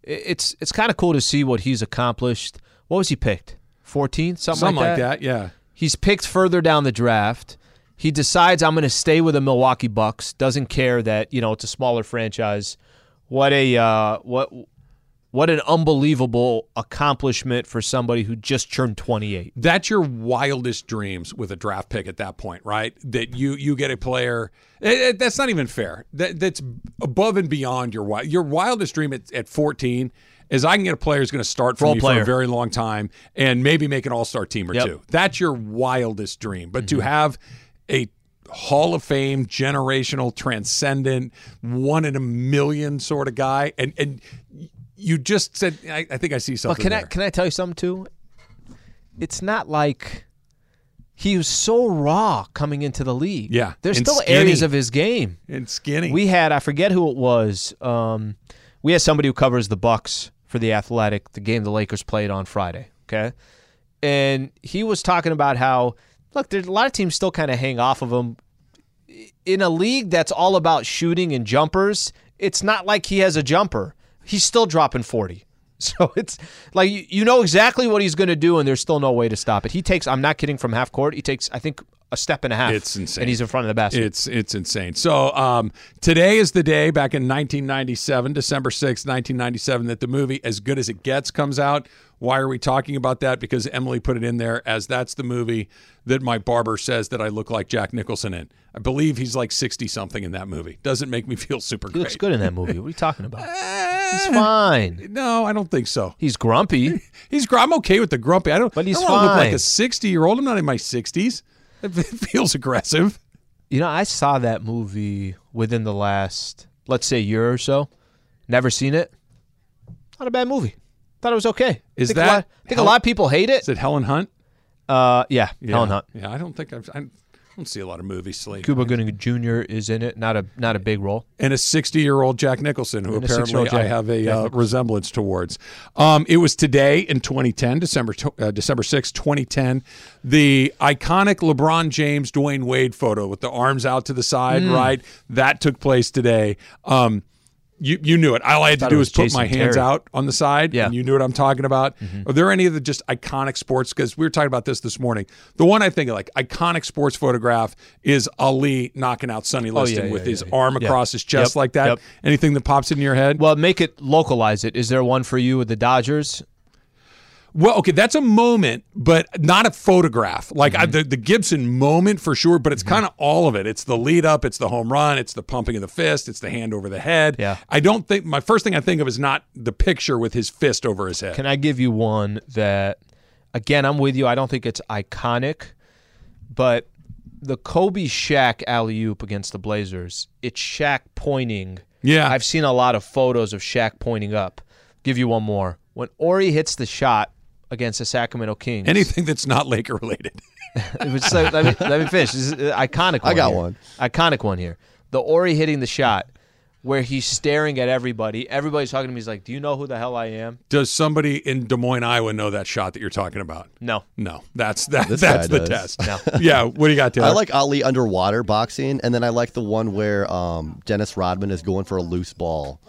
It's it's kind of cool to see what he's accomplished. What was he picked? 14, something, Something like like that. that, yeah. He's picked further down the draft. He decides I'm going to stay with the Milwaukee Bucks. Doesn't care that you know it's a smaller franchise. What a uh, what what an unbelievable accomplishment for somebody who just turned 28. that's your wildest dreams with a draft pick at that point, right? That you you get a player. eh, eh, that's not even fair. That that's above and beyond your wild. Your wildest dream at, at 14 is I can get a player who's going to start for Role me for a very long time and maybe make an All Star team or Yep. two. That's your wildest dream. But Mm-hmm. to have a Hall of Fame, generational, transcendent, one in a million sort of guy, and and you just said, I, I think I see Well, something. can I can I tell you something too? It's not like he was so raw coming into the league. Yeah, there's still skinny. areas of his game. and skinny. We had I forget who it was. Um, we had somebody who covers the Bucks for the Athletic, the game the Lakers played on Friday. Okay, and he was talking about how look, there's a lot of teams still kind of hang off of him in a league that's all about shooting and jumpers. It's not like he has a jumper. He's still dropping forty. So it's like you, know exactly what he's going to do, and there's still no way to stop it. He takes, I'm not kidding, from half court. He takes, I think, a step and a half. It's insane. And he's in front of the basket. It's it's insane. So um, today is the day back in 1997, December 6th, 1997, that the movie As Good as It Gets comes out. Why are we talking about that? Because Emily put it in there as that's the movie that my barber says that I look like Jack Nicholson in. I believe he's like 60 something in that movie. Doesn't make me feel super He great. looks good in that movie. What are you talking about? He's fine. No, I don't think so. He's grumpy. He's gr- I'm okay with the grumpy. I don't. But he's I don't wanna look like a 60 year old. I'm not in my 60s. It feels aggressive. You know, I saw that movie within the last, let's say, year or so. Never seen it. Not a bad movie. Thought it was okay. Is think a that lot, I think a lot of people hate it. Is it Helen Hunt? Uh, yeah, Yeah. Helen Hunt. Yeah, I don't think I've. I don't see a lot of movies. Slate. Cuba Gooding Jr. is in it. Not a not a big role. and a 60 year old Jack Nicholson, who And apparently I have a uh, resemblance towards. Um, it was today in 2010, December uh, December 6, 2010, the iconic LeBron James Dwyane Wade photo with the arms out to the side, Mm. right? That took place today. Um, you, you knew it. All I had to do was was put Jason my hands Terry. out on the side, Yeah. and you knew what I'm talking about. Mm-hmm. Are there any of the just iconic sports? Because we were talking about this this morning. The one I think of, like iconic sports photograph is Ali knocking out Sonny Oh, Liston yeah, with yeah, his arm across his chest Yep, like that. yep. Anything that pops into your head? Well, make it localize it. Is there one for you with the Dodgers? Well, okay, that's a moment, but not a photograph. Like Mm-hmm. I, the the Gibson moment for sure, but it's kind of all of it. It's the lead up, it's the home run, it's the pumping of the fist, it's the hand over the head. Yeah. I don't think my first thing I think of is not the picture with his fist over his head. Can I give you one that, again, I'm with you. I don't think it's iconic, but the Kobe Shaq alley oop against the Blazers, it's Shaq pointing. Yeah. I've seen a lot of photos of Shaq pointing up. Give you one more. When Horry hits the shot against the Sacramento Kings, Anything that's not Laker related. it was like, let, me, let me finish. This is iconic one. I got here. one. Iconic one here. The Horry hitting the shot. where he's staring at everybody. Everybody's talking to me. He's like, "Do you know who the hell I am?" Does somebody in Des Moines, Iowa, know that shot that you're talking about? No. No, that's that. This that's the does. test. Yeah. What do you got, Taylor? I like Ali underwater boxing, and then I like the one where um, Dennis Rodman is going for a loose ball,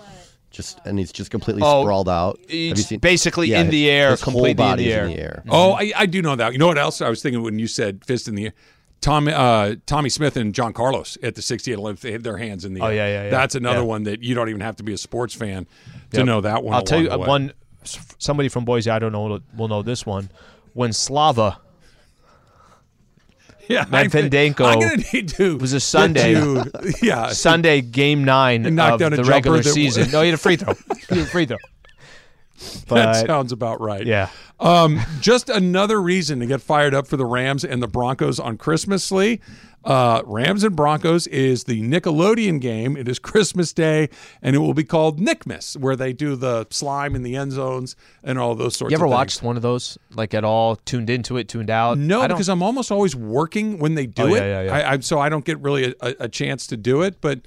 just and he's just completely Oh, sprawled out. Have it's basically Yeah, in the air, his whole completely in the air. in the air. Oh, I, I do know that. You know what else I was thinking when you said fist in the air? Tom, uh, Tommie Smith and John Carlos at the 68 Olympics, they had their hands in the air. Oh, yeah, yeah, yeah. That's another Yeah. one that you don't even have to be a sports fan to Yep. know that one. I'll tell you the uh, way. one. Somebody from Boise, I don't know, will know this one. When Slava Yeah, I'm- Medvedenko I'm gonna need to was a Sunday, yeah, Sunday game nine of down the regular season. No, he had a free throw. He had a free throw. that sounds about right. yeah, Um, just another reason to get fired up for the Rams and the Broncos on Christmas, Lee. Uh, Rams and Broncos is the Nickelodeon game. It is Christmas Day, and it will be called Nickmas, where they do the slime in the end zones and all those sorts. Of things. You ever of watched one of those like at all? Tuned into it, tuned out? No, because I'm almost always working when they do Oh, it. yeah, yeah, yeah. I, I, so I don't get really a, a, a chance to do it. But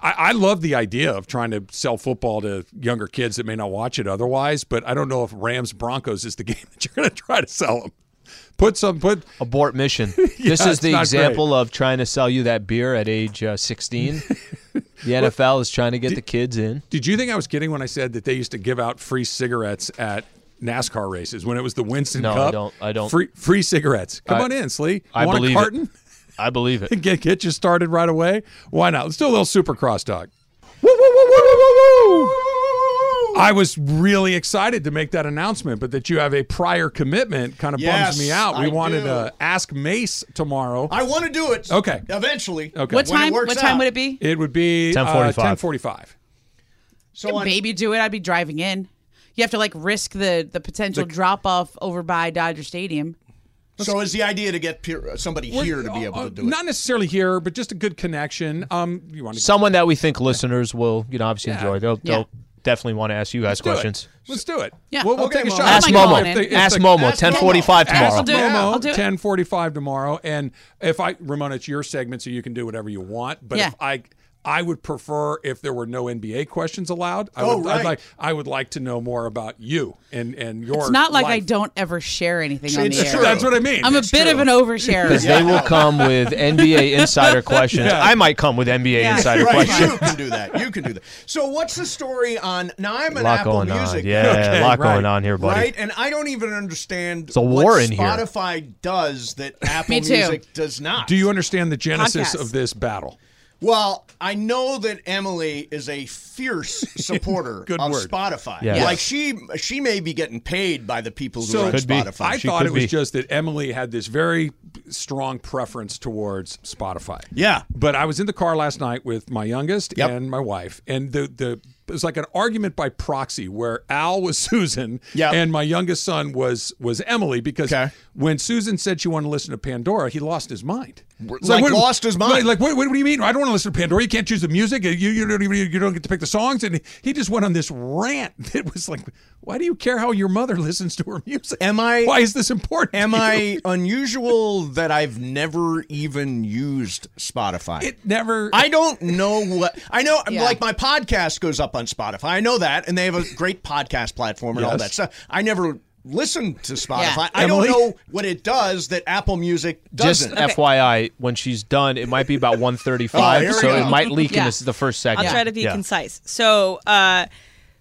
I, I love the idea of trying to sell football to younger kids that may not watch it otherwise. But I don't know if Rams Broncos is the game that you're going to try to sell them. Put some put abort mission. Yeah, this is the not example of trying to sell you that beer at age uh, 16. the NFL is trying to get the kids in. Did you think I was kidding when I said that they used to give out free cigarettes at NASCAR races when it was the Winston No, I Cup? don't- I don't. Free free cigarettes. Come I- on in, Slee. I Want believe a it. I believe it. get get you started right away. Why not? Let's do a little Supercross talk. I was really excited to make that announcement, but that you have a prior commitment kind of Yes, bums me out. We I wanted do. to ask Mace tomorrow. I want to do it. Okay. Eventually. Okay. What time? What time out. would it be? It would be uh, 10:45. Ten forty-five. So on, maybe do it. I'd be driving in. You have to like risk the the potential The- drop off over by Dodger Stadium. so is the idea to get peer, uh, somebody here to be uh, able to do it? Not necessarily here, but just a good connection. Um, you want to Someone that we think listeners will, you know, obviously Yeah. enjoy. They'll, Yeah. they'll definitely want to ask you guys do it. questions. Let's do it. Yeah. We'll, we'll Okay, take a Mo. shot. Ask I Momo. If the- if Ask the- Momo. Ten forty-five tomorrow. I'll do it. I'll do Momo, ten forty-five tomorrow. And if I, Ramona, it's your segment, so you can do whatever you want. But Yeah. if I, I would prefer if there were no NBA questions allowed. I Oh, would, I'd right. like, I would like to know more about you and and your. It's not like I don't ever share anything on It's the air. That's what I mean. I'm a bit true. of an oversharer. Because they will come with NBA insider questions. Yeah. I might come with NBA Yeah. insider Right, questions. you can do that. You can do that. So what's the story on? Now I'm A an lot Apple going Music, on. Yeah, Okay, a lot right. going on here, buddy. right? And I don't even understand a what war in here. Spotify does that Apple Music does not. Do you understand the genesis Podcasts. of this battle? Well, I know that Emily is a fierce supporter Good of word. Spotify. Yeah. Like she she may be getting paid by the people who So- run Could be. Spotify. I She thought could it was be. just that Emily had this very strong preference towards Spotify. Yeah. But I was in the car last night with my youngest Yep. and my wife, and the the it was like an argument by proxy where Al was Susan Yep. and my youngest son was was Emily because Okay. when Susan said she wanted to listen to Pandora, he lost his mind. It's Like what- lost his mind. Like, like, what, what do you mean? I don't want to listen to Pandora. You can't choose the music. You, you don't even you don't get to pick the songs. And he just went on this rant that was like, why do you care how your mother listens to her music? Am I- Why is this important? Am to you? I unusual that I've never even used Spotify? It never. I don't know what I know. Yeah. Like my podcast goes up on Spotify. I know that, and they have a great podcast platform and all that stuff. I never listen to Spotify. Yeah. I Emily? don't know what it does that Apple Music Just doesn't. Just FYI, when she's done, it might be about 135, Oh, so go. it might leak in Yeah. this the first second. I'll try to be Yeah. concise. So, uh,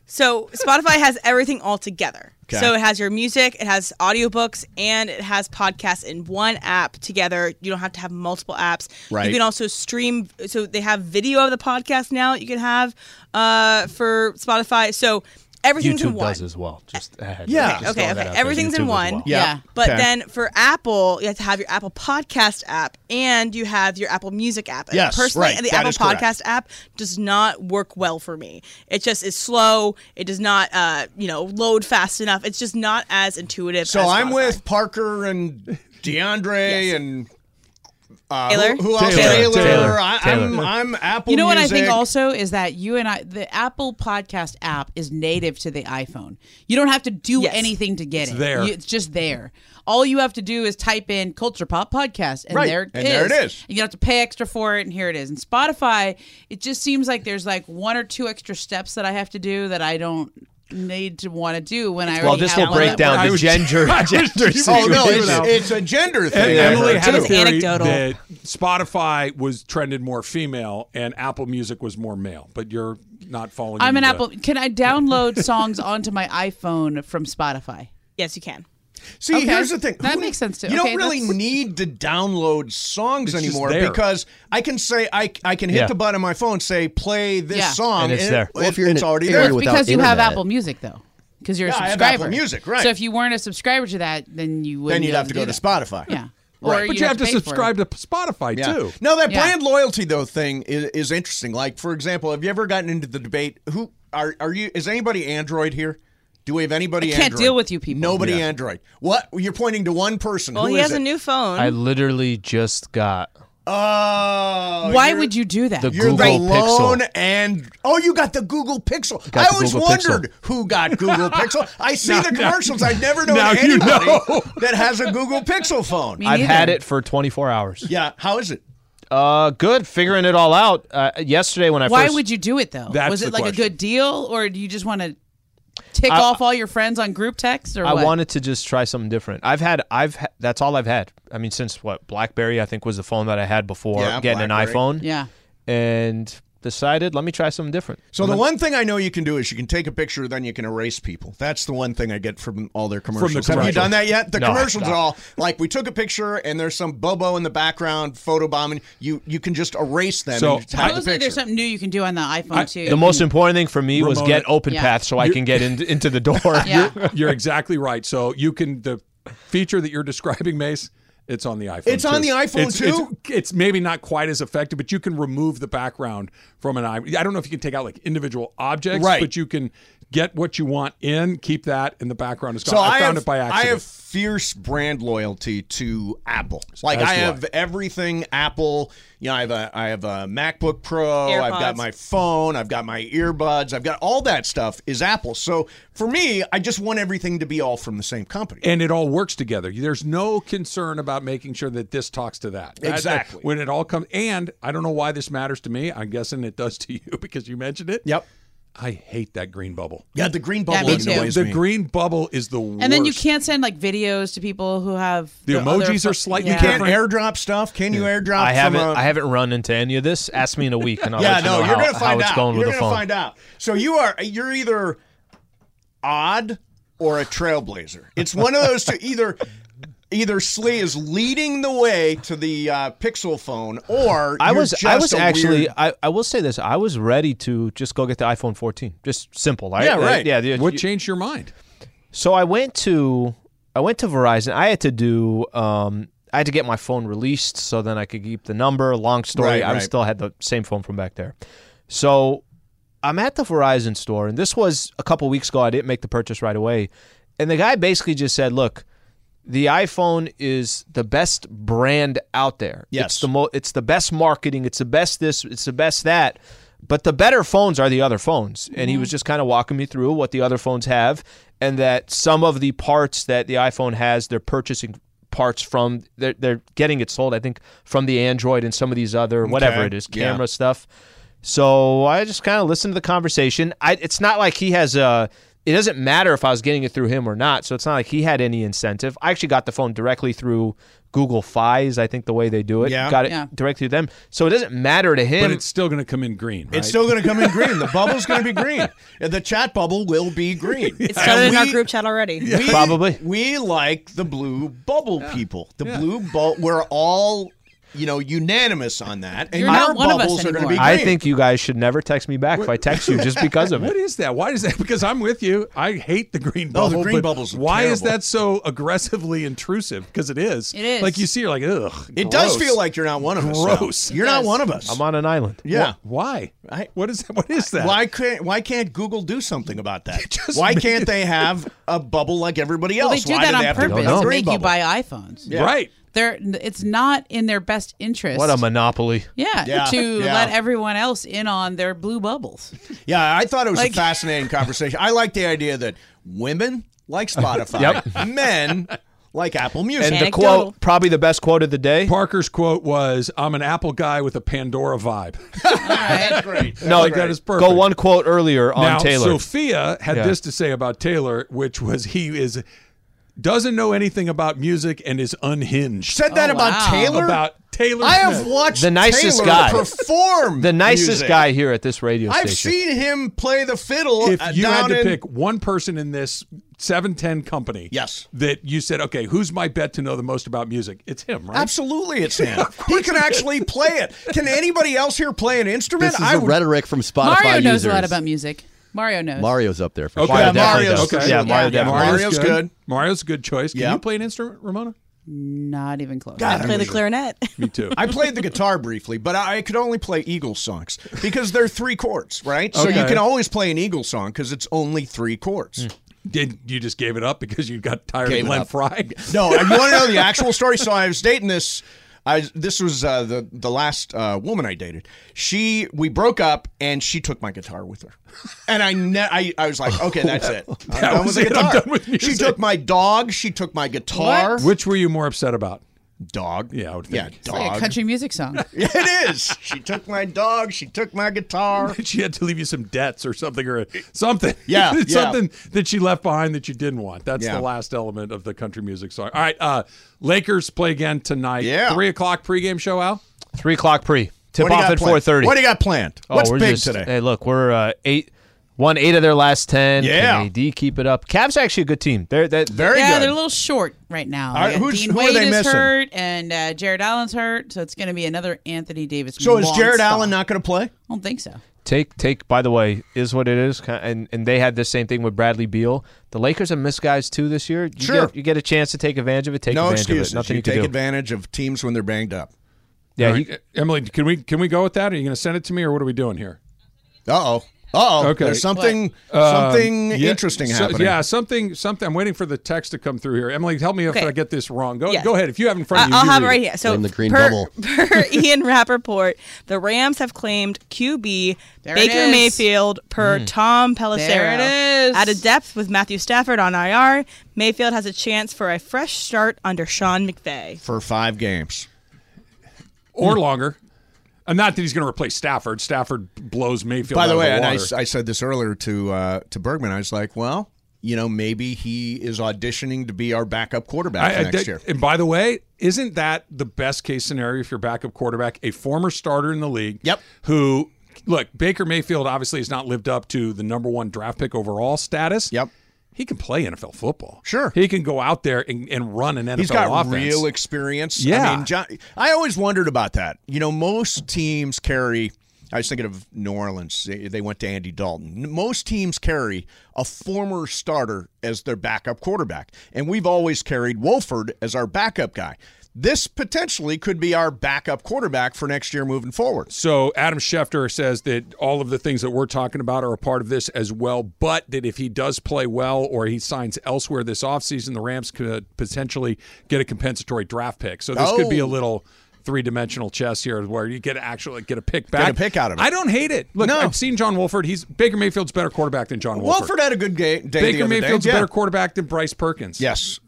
so Spotify has everything all together. Okay. So it has your music, it has audiobooks, and it has podcasts in one app together. You don't have to have multiple apps. Right. You can also stream. So they have video of the podcast now. You can have uh, for Spotify. So everything's in one. does as well. Just ahead. Yeah. Just Okay, okay. that out there. Everything's in one. well. Yeah. Yeah. But Okay. then for Apple, you have to have your Apple Podcast app and you have your Apple Music app. And Yes, personally, right. the That Apple is correct. Podcast app does not work well for me. It just is slow. It does not, uh, you know, load fast enough. It's just not as intuitive. so as I'm Spotify. with Parker and DeAndre and Uh, Taylor? Who, who else? Taylor. Taylor. Taylor. I, Taylor. I'm, I'm Apple. You know what I think also is that you and I, the Apple Podcast app is native to the iPhone. You don't have to do Yes. anything to get It's it. there. You- it's just there. All you have to do is type in Culture Pop Podcast, and Right. there it And there it is. And you don't have to pay extra for it, and here it is. And Spotify, it just seems like there's like one or two extra steps that I have to do that I don't need to want to do when I Well, already this will break down I the gender gender Oh no, it's, it's a gender And thing. Emily had a heard, theory anecdotal. that Spotify was trended more female and Apple Music was more male, but you're not following. I'm an the- Apple. Can I download songs onto my iPhone from Spotify? Yes, you can. See, Okay. here's the thing. That Who- makes sense, too. You Okay, don't really that's- need to download songs It's anymore because I can say I, I can hit Yeah. the button on my phone, say play this Yeah. song, And it's there. It, Well, if you're in it's an already there. It's without because you have. Apple Music though. Because you're Yeah, a I have subscriber. Apple Music, right. So if you weren't a subscriber to that, then you wouldn't. Then you'd have to do go to. Spotify. Yeah. Right. But you have to pay subscribe to Spotify Yeah. too. Now that Yeah. brand loyalty though thing is, is interesting. Like for example, have you ever gotten into the debate? Who are are you? Is anybody Android here? Do we have anybody? I can't Android? deal with you people. Nobody Yeah. Android. What? You're pointing to one person. Well, Who he is has a new phone. I literally just got Oh, Why would you do that? the You're Google the lone Pixel. and oh, you got the Google Pixel. Got I always Google wondered Pixel. who got Google Pixel. I see Now- the now- commercials. I've never known now you anybody know. that has a Google Pixel phone. Me I've had it for 24 hours. Yeah, how is it? Uh, good. Figuring it all out. Uh, yesterday when I Why first would you do it though? That's Was it the like question. a good deal, or do you just want to tick I- off all your friends on group text, or I what? wanted to just try something different. I've had, I've, ha- that's all I've had. I mean, since what BlackBerry, I think was the phone that I had before Yeah, getting BlackBerry. an iPhone. Yeah. and decided let me try something different. So the one thing I know you can do is you can take a picture, then you can erase people. That's the one thing I get from all their commercials. Have you done that yet? The No, commercials no. are all like we took a picture and there's some bobo in the background photobombing. You you can just erase them So, and hide the Supposedly picture. there's something new you can do on the iPhone too. The most important thing for me was Ramona- get open Yeah. path so I can get in, into the door. Yeah. You're exactly right. So you can the feature that you're describing, Mace. It's on the iPhone. It's on the iPhone, It's- too? It's, it's maybe not quite as effective, but you can remove the background from an i. I don't know if you can take out like individual objects, Right. but you can get what you want in, keep that, and the background is gone. So I, I, found have, it by I accident. have fierce brand loyalty to Apple. Like As I do I. have everything Apple. You know, I have a I have a MacBook Pro. I've got my phone. I've got my earbuds. I've got all that stuff is Apple. So for me, I just want everything to be all from the same company. and it all works together. There's no concern about making sure that this talks to that. That- that- Exactly. when it all comes, and I don't know why this matters to me. I'm guessing it does to you because you mentioned it. Yep. I hate that green bubble. Yeah, the green bubble Yeah, bubble me too. The green bubble is the worst. and then you can't send like videos to people who have The other emojis pho- are slightly yeah. Can't airdrop stuff? Can you airdrop? I haven't, From a, I haven't run into any of this. Ask me in a week, and I'll yeah, let you no, know you're how, gonna how find it's out. going you're with the gonna find out. So you are you're either odd or a trailblazer. It's one of those two. Either either Slee is leading the way to the uh, Pixel phone, or I you're was, just I was actually, weird- I, I will say this. I was ready to just go get the iPhone 14. Just simple, right? Yeah, Uh, right. yeah. the- What changed your mind? So I went to I went to Verizon. I had to do um I had to get my phone released so then I could keep the number. Long story. Right, I right. still had the same phone from back there. So I'm at the Verizon store, and this was a couple weeks ago. I didn't make the purchase right away, and the guy basically just said, "Look, the iPhone is the best brand out there. Yes. It's the mo- it's the best marketing. It's the best this. It's the best that." But the better phones are the other phones. And he was mm-hmm. just kind of walking me through what the other phones have and that some of the parts that the iPhone has, they're purchasing parts from they're, they're getting it sold, I think, from the Android and some of these other whatever Okay. it is, Yeah. camera stuff. So I just kind of listened to the conversation. I, it's not like he has a. It doesn't matter if I was getting it through him or not. So it's not like he had any incentive. I actually got the phone directly through Google Fi's. I think the way they do it, Yeah. got it Yeah. directly to them. So it doesn't matter to him. But it's still going to come in green. Right? It's still going to come in green. The bubble's going to be green. The chat bubble will be green. It's started in our group chat already. We, Probably. We like the blue bubble people. The blue bubble. We're all, you know, unanimous on that. And You're your not one of us bubbles are going to be green. I think you guys should never text me back if I text you just because of What it. is that? Why is that? Because I'm with you. I hate the green bubble. the green but bubbles are Why is terrible. that so aggressively intrusive? Because it is. It is. Like you see, you're like, ugh. It does gross. feel like you're not one of us. though. Gross. You're not does. one of us. I'm on an island. yeah. Wh- Why? I- what is that? What is that? Why can't Why can't Google do something about that? Just Why make can't they have a bubble like everybody else? Well, they do Why that do on they have to purpose have a to green make you bubble? buy iPhones. Yeah. Right. They're it's not in their best interest. What a monopoly. yeah, Yeah, to yeah. let everyone else in on their blue bubbles. Yeah, I thought it was Like- a fascinating conversation. I like the idea that women like Spotify, men like Apple Music. And the quote, probably the best quote of the day. Parker's quote was, "I'm an Apple guy with a Pandora vibe." That's great. No, like that is perfect. Go one quote earlier on now, Taylor. Sophia had Yeah. this to say about Taylor, which was he is doesn't know anything about music and is unhinged. Said that Oh, about wow. Taylor. About Taylor. I have watched The nicest Taylor guy. perform. the nicest music. guy here at this radio station. I've seen him play the fiddle. If uh, you had down to in- pick one person in this 710 company, Yes. that you said, okay, who's my bet to know the most about music? It's him, right? Absolutely, it's him. he can actually play it. Can anybody else here play an instrument? This is I would- rhetoric from Spotify Mario knows users. a lot about music. Mario knows. Mario's up there for Okay. sure. Mario Yeah, Mario's does. good. Yeah, Mario Yeah. definitely. Mario's good. Mario's a good choice. Can Yeah. you play an instrument, Ramona? Not even close. I play the clarinet. Me too. I played the guitar briefly, but I could only play Eagles songs because they're three chords, right? So you can always play an Eagles song because it's only three chords. Hmm. Did you just gave it up because you got tired Gave of it Glenn. Frey? No, you want to know the actual story? So I was dating this. I this was uh, the the last uh, woman I dated. She we broke up and she took my guitar with her, and I ne- I, I was like, okay, that's it. I'm That done was with the it. I'm done with She took my dog. She took my guitar. Which were you more upset about? Dog. Yeah, I would Yeah, think. It's like a dog. country music song. it is. She took my dog. She took my guitar. she had to leave you some debts or something or something. Yeah, yeah. something that she left behind that you didn't want. That's Yeah. the last element of the country music song. All right, uh, Lakers play again tonight. Yeah. three o'clock pregame show. Al. Three o'clock pre. Tip What do you off at four thirty. What do you got planned? What's we're big just- today? Hey, look, we're uh, eight, won eight of their last ten. Yeah. Can AD keep it up. Cavs actually a good team. They're that Very good. yeah, good. they're a little short right now. All right, who's- Dean who are Wade they is missing? hurt, and uh, Jarrett Allen's hurt, so it's going to be another Anthony Davis. so is Jarrett spot. Allen not going to play? I don't think so. take take. By the way, is what it is, and and they had the same thing with Bradley Beal. The Lakers have missed guys too this year. You Sure. get, you get a chance to take advantage of it. Take no advantage excuses. of it. Nothing you you, can take do. advantage of teams when they're banged up. Yeah, All he, Emily, can we can we go with that? Are you going to send it to me, or what are we doing here? Uh oh. Uh oh. Okay. There's something Um, something yeah, interesting so- happening. Yeah, something something. I'm waiting for the text to come through here. Emily, help me if Okay. I get this wrong. Go Yeah. go ahead. If you have it in front of you, Uh, I'll you have it read right here. So Blame the green per, bubble. per Ian Rapoport, the Rams have claimed QB There Baker. Mayfield per Tom Pelissero. There it is. At a depth with Matthew Stafford on IR, Mayfield has a chance for a fresh start under Sean McVay. For five games. or longer. Not that he's going to replace Stafford. Stafford blows Mayfield. By the out way, of and the I. I said this earlier to uh, to Bergman. I was like, well, you know, maybe he is auditioning to be our backup quarterback I- I next did- year. And by the way, isn't that the best case scenario if you're backup quarterback, a former starter in the league? Yep. Who, look, Baker Mayfield obviously has not lived up to the number one draft pick overall status. Yep. He can play NFL football. Sure. He can go out there and, and run an NFL He's got offense. real experience. Yeah. I mean, John, I always wondered about that. You know, most teams carry. I was thinking of New Orleans. They they went to Andy Dalton. Most teams carry a former starter as their backup quarterback, and we've always carried Wolford as our backup guy. This potentially could be our backup quarterback for next year moving forward. So Adam Schefter says that all of the things that we're talking about are a part of this as well, but that if he does play well or he signs elsewhere this offseason, the Rams could potentially get a compensatory draft pick. So this could be a Oh. little three-dimensional chess here where you get actually get a pick back. Get a pick out of it. I don't hate it. Look, No. I've seen John Wolford. He's Baker Mayfield's better quarterback than John Wolford. Wolford had a good ga- day. the Baker other day. Mayfield's Yeah. better quarterback than Bryce Perkins. Yes.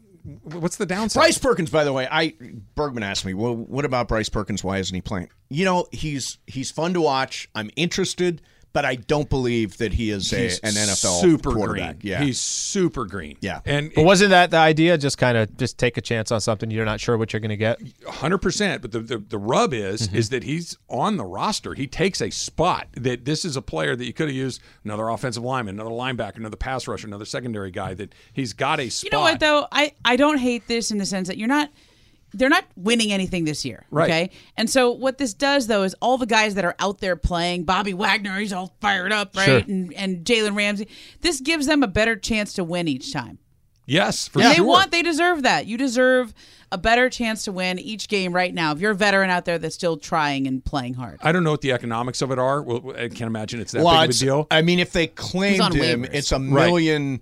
What's the downside? Bryce Perkins, by the way, I Bergman asked me, "Well, what about Bryce Perkins? Why isn't he playing?" You know, he's he's fun to watch. I'm interested, but I don't believe that he is a, He's an NFL super quarterback. green. Yeah, He's super green. Yeah. And but wasn't that the idea? Just kind of just take a chance on something you're not sure what you're going to get. hundred percent. But the, the the rub is Mm-hmm. is that he's on the roster. He takes a spot. That this is a player that you could have used another offensive lineman, another linebacker, another pass rusher, another secondary guy. That he's got a spot. You know what though? I I don't hate this in the sense that you're not they're not winning anything this year. Right. Okay. And so what this does though is all the guys that are out there playing, Bobby Wagner, he's all fired up, right? Sure. And and Jalen Ramsey. This gives them a better chance to win each time. Yes, for And they want they deserve that. You deserve a better chance to win each game right now. If you're a veteran out there that's still trying and playing hard. I don't know what the economics of it are. Well, I can't imagine it's that well, big of a deal. I mean, if they claimed him, waivers. it's a Right.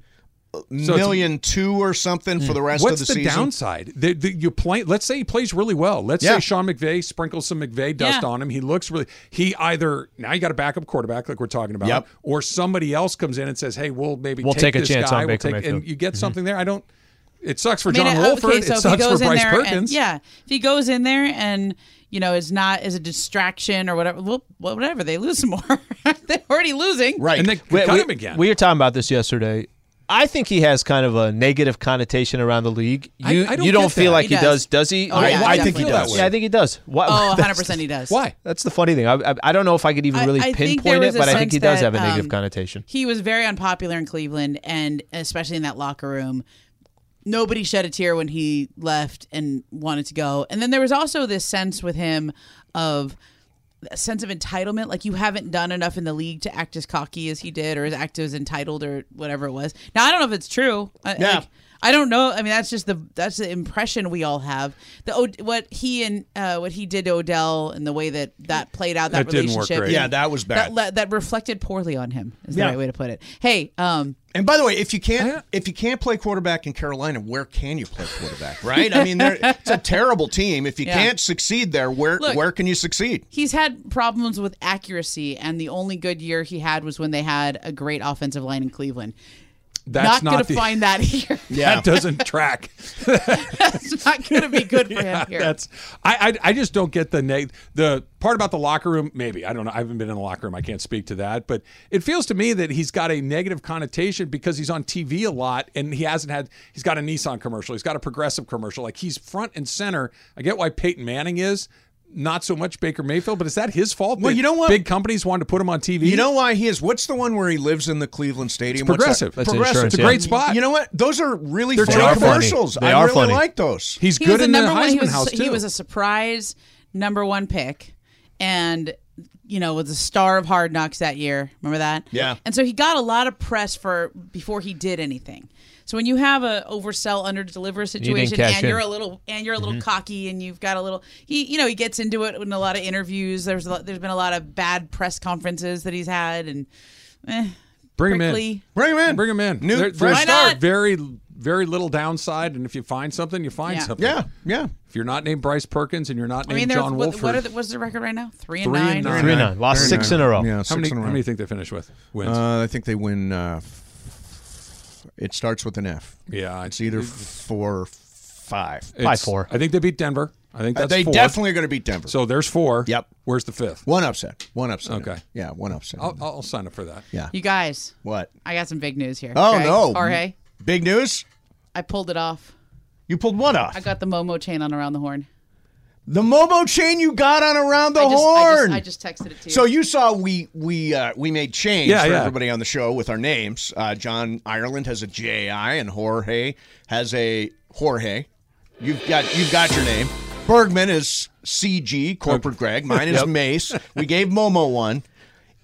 Million million two or something for the rest What's of the, the, season. downside? The, the, you play. Let's say he plays really well. Let's Yeah. say Sean McVay sprinkles some McVay dust Yeah. on him. He looks really. He either now you got a backup quarterback like we're talking about, Yep. or somebody else comes in and says, "Hey, we'll maybe We'll take, take a this chance guy. on we'll Baker take, Mayfield. and you get mm-hmm. something there." I don't. It sucks for I mean, John Wolford. okay, it so if he sucks for Bryce Perkins. and yeah, if he goes in there and you know is not as a distraction or whatever, well, whatever they lose some more. They're already losing, Right. And they could cut we, him again. we were talking about this yesterday. I think he has kind of a negative connotation around the league. You I don't you don't feel that. like He he, does. does. Does he? Oh, yeah, I think he does. Yeah, I think he does. Why, Oh, that's- 100% he does. Why? That's the funny thing. I, I, I don't know if I could even really I pinpoint it, but I think he does that, have a negative um, connotation. He was very unpopular in Cleveland, and especially in that locker room. Nobody shed a tear when he left and wanted to go. And then there was also this sense with him of sense of entitlement, like you haven't done enough in the league to act as cocky as he did, or as act as entitled, or whatever it was. Now I don't know if it's true. I, Yeah. like, I don't know. I mean, that's just the that's the impression we all have. The Od- what he and uh, what he did to Odell and the way that that played out that, That didn't work relationship. great. Yeah, that was bad. That, that, that reflected poorly on him. Is Yeah. the right way to put it. Hey, um, And by the way, if you can't oh, if you can't play quarterback in Carolina, where can you play quarterback? Right? I mean, it's a terrible team. If you Yeah. can't succeed there, where Look- where can you succeed? he's had problems with accuracy, and the only good year he had was when they had a great offensive line in Cleveland. That's not going to find that here. Yeah. That doesn't track. That's not going to be good for him here. That's I, I I just don't get the neg- the part about the locker room. Maybe I don't know. I haven't been in the locker room. I can't speak to that. But it feels to me that he's got a negative connotation because he's on TV a lot and he hasn't had. He's got a Nissan commercial. He's got a progressive commercial. Like he's front and center. I get why Peyton Manning is. Not so much Baker Mayfield, but is that his fault? Well, that you know what? Big companies wanted to put him on TV. You know why he is? What's the one where he lives in the Cleveland Stadium? What's that? progressive. That's progressive. insurance, it's a yeah. great spot. You know what? Those are really They're funny terrific. commercials. They I are really funny. like those. he's he good was the in the number one. He Heisman was house too. he was a surprise number one pick, and you know was a star of Hard Knocks that year. Remember that? Yeah. And so he got a lot of press for before he did anything. So when you have a oversell under deliver situation cash and in. you're a little and you're a little cocky and you've got a little he you know he gets into it in a lot of interviews. There's a lot, there's been a lot of bad press conferences that he's had and eh, Bring him in. Bring him in. Bring him in. New There- fresh there's Why not? very very little downside, and if you find something, you find Yeah. something. Yeah, yeah. If you're not named Bryce Perkins and you're not I named mean, John what, Wolford, what are the, what's the record right now? Three and Three nine. and nine. Three and nine. Lost Very six in a row. Yeah, how many in a how many do you think they finish with wins? Uh, I think they win. Uh, f- it starts with an F. yeah, It's either four or five. By four. I think they beat Denver. I think Uh, that's they four. definitely are going to beat Denver. So there's four. Yep. Where's the fifth? one upset. One upset. Okay. Yeah, one upset. I'll, I'll sign up for that. yeah. You guys, What? I got some big news here. Oh okay? no, Jorge, Big news. I pulled it off. You pulled what off? I got the Momo chain on around the horn. The Momo chain you got on around the I just, horn. I just, I just texted it to you. So you saw we we uh, we made change Yeah, for yeah. everybody on the show with our names. Uh, John Ireland has a J I and Jorge has a Jorge. You've got you've got your name. Bergman is CG Corporate Greg. Mine is Yep. Mace. We gave Momo one,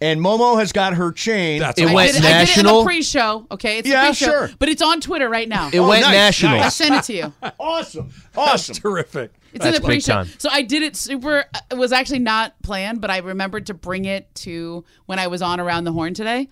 and Momo has got her chain. That's It awesome. went I did, I did it in national. the pre-show. Okay, it's Yeah, pre-show, sure. but it's on Twitter right now. It went nice, national. I sent it to you. awesome, awesome. Terrific. It's in That's the pre-show. So I did it super. It was actually not planned, but I remembered to bring it to when I was on around the horn today.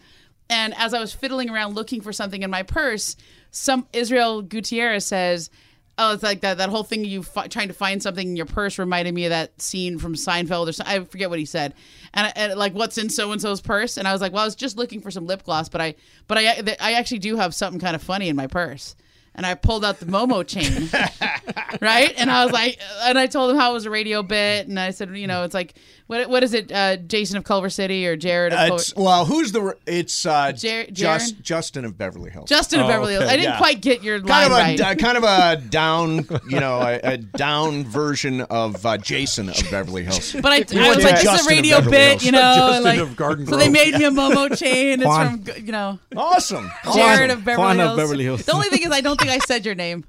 And as I was fiddling around looking for something in my purse, some Israel Gutierrez says, "Oh, it's like that that whole thing you fi- trying to find something in your purse reminded me of that scene from Seinfeld or something. I forget what he said, and, and like what's in so and so's purse." And I was like, "Well, I was just looking for some lip gloss, but I but I I actually do have something kind of funny in my purse." And I pulled out the Momo chain, right? And I was like, and I told him how it was a radio bit, and I said, you know, it's like, what what is it, uh, Jason of Culver City or Jared of Uh, Culver? it's, well, who's the? It's uh, Jer- Just, Justin of Beverly Hills. Justin of Oh, Beverly Hills. okay, I didn't yeah. quite get your kind line of a right. uh, kind of a down, you know, a, a down version of uh, Jason of Beverly Hills. but I, I was to like, this is a radio bit, Hills. you know, Justin like, of Garden so they Grove. made me a Momo chain. It's Juan. from, you know, Awesome. Jared Awesome. of Beverly Juan of Hills. Beverly Hills. The only thing is, I don't think I said your name.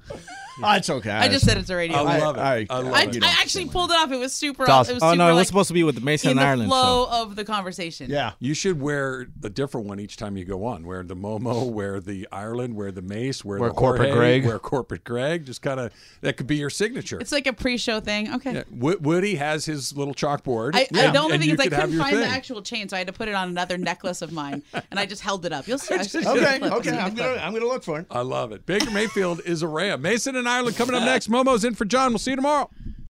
Oh, it's okay. I just said it's a radio. I love it. I- I love I, it. I actually pulled it off. It was super. It's awesome. It was Oh super, no, it was like, supposed to be with the Mason in and the Ireland flow show. of the conversation. Yeah. You should wear a different one each time you go on. Wear the Momo, wear the Ireland, wear the Mace, wear, Wear the corporate Jorge, Greg. wear corporate Greg. Just kind of that could be your signature. It's like a pre-show thing. Okay. Yeah, Woody has his little chalkboard. I, I, and- the only and thing is I could have couldn't your find the actual chain, so I had to put it on another necklace of mine, and I just held it up. You'll see. Okay, okay. I'm gonna I'm gonna look for it. I love it. Baker Mayfield is a ram. Mason and Ireland coming up next. Momo's in for John. We'll see you tomorrow.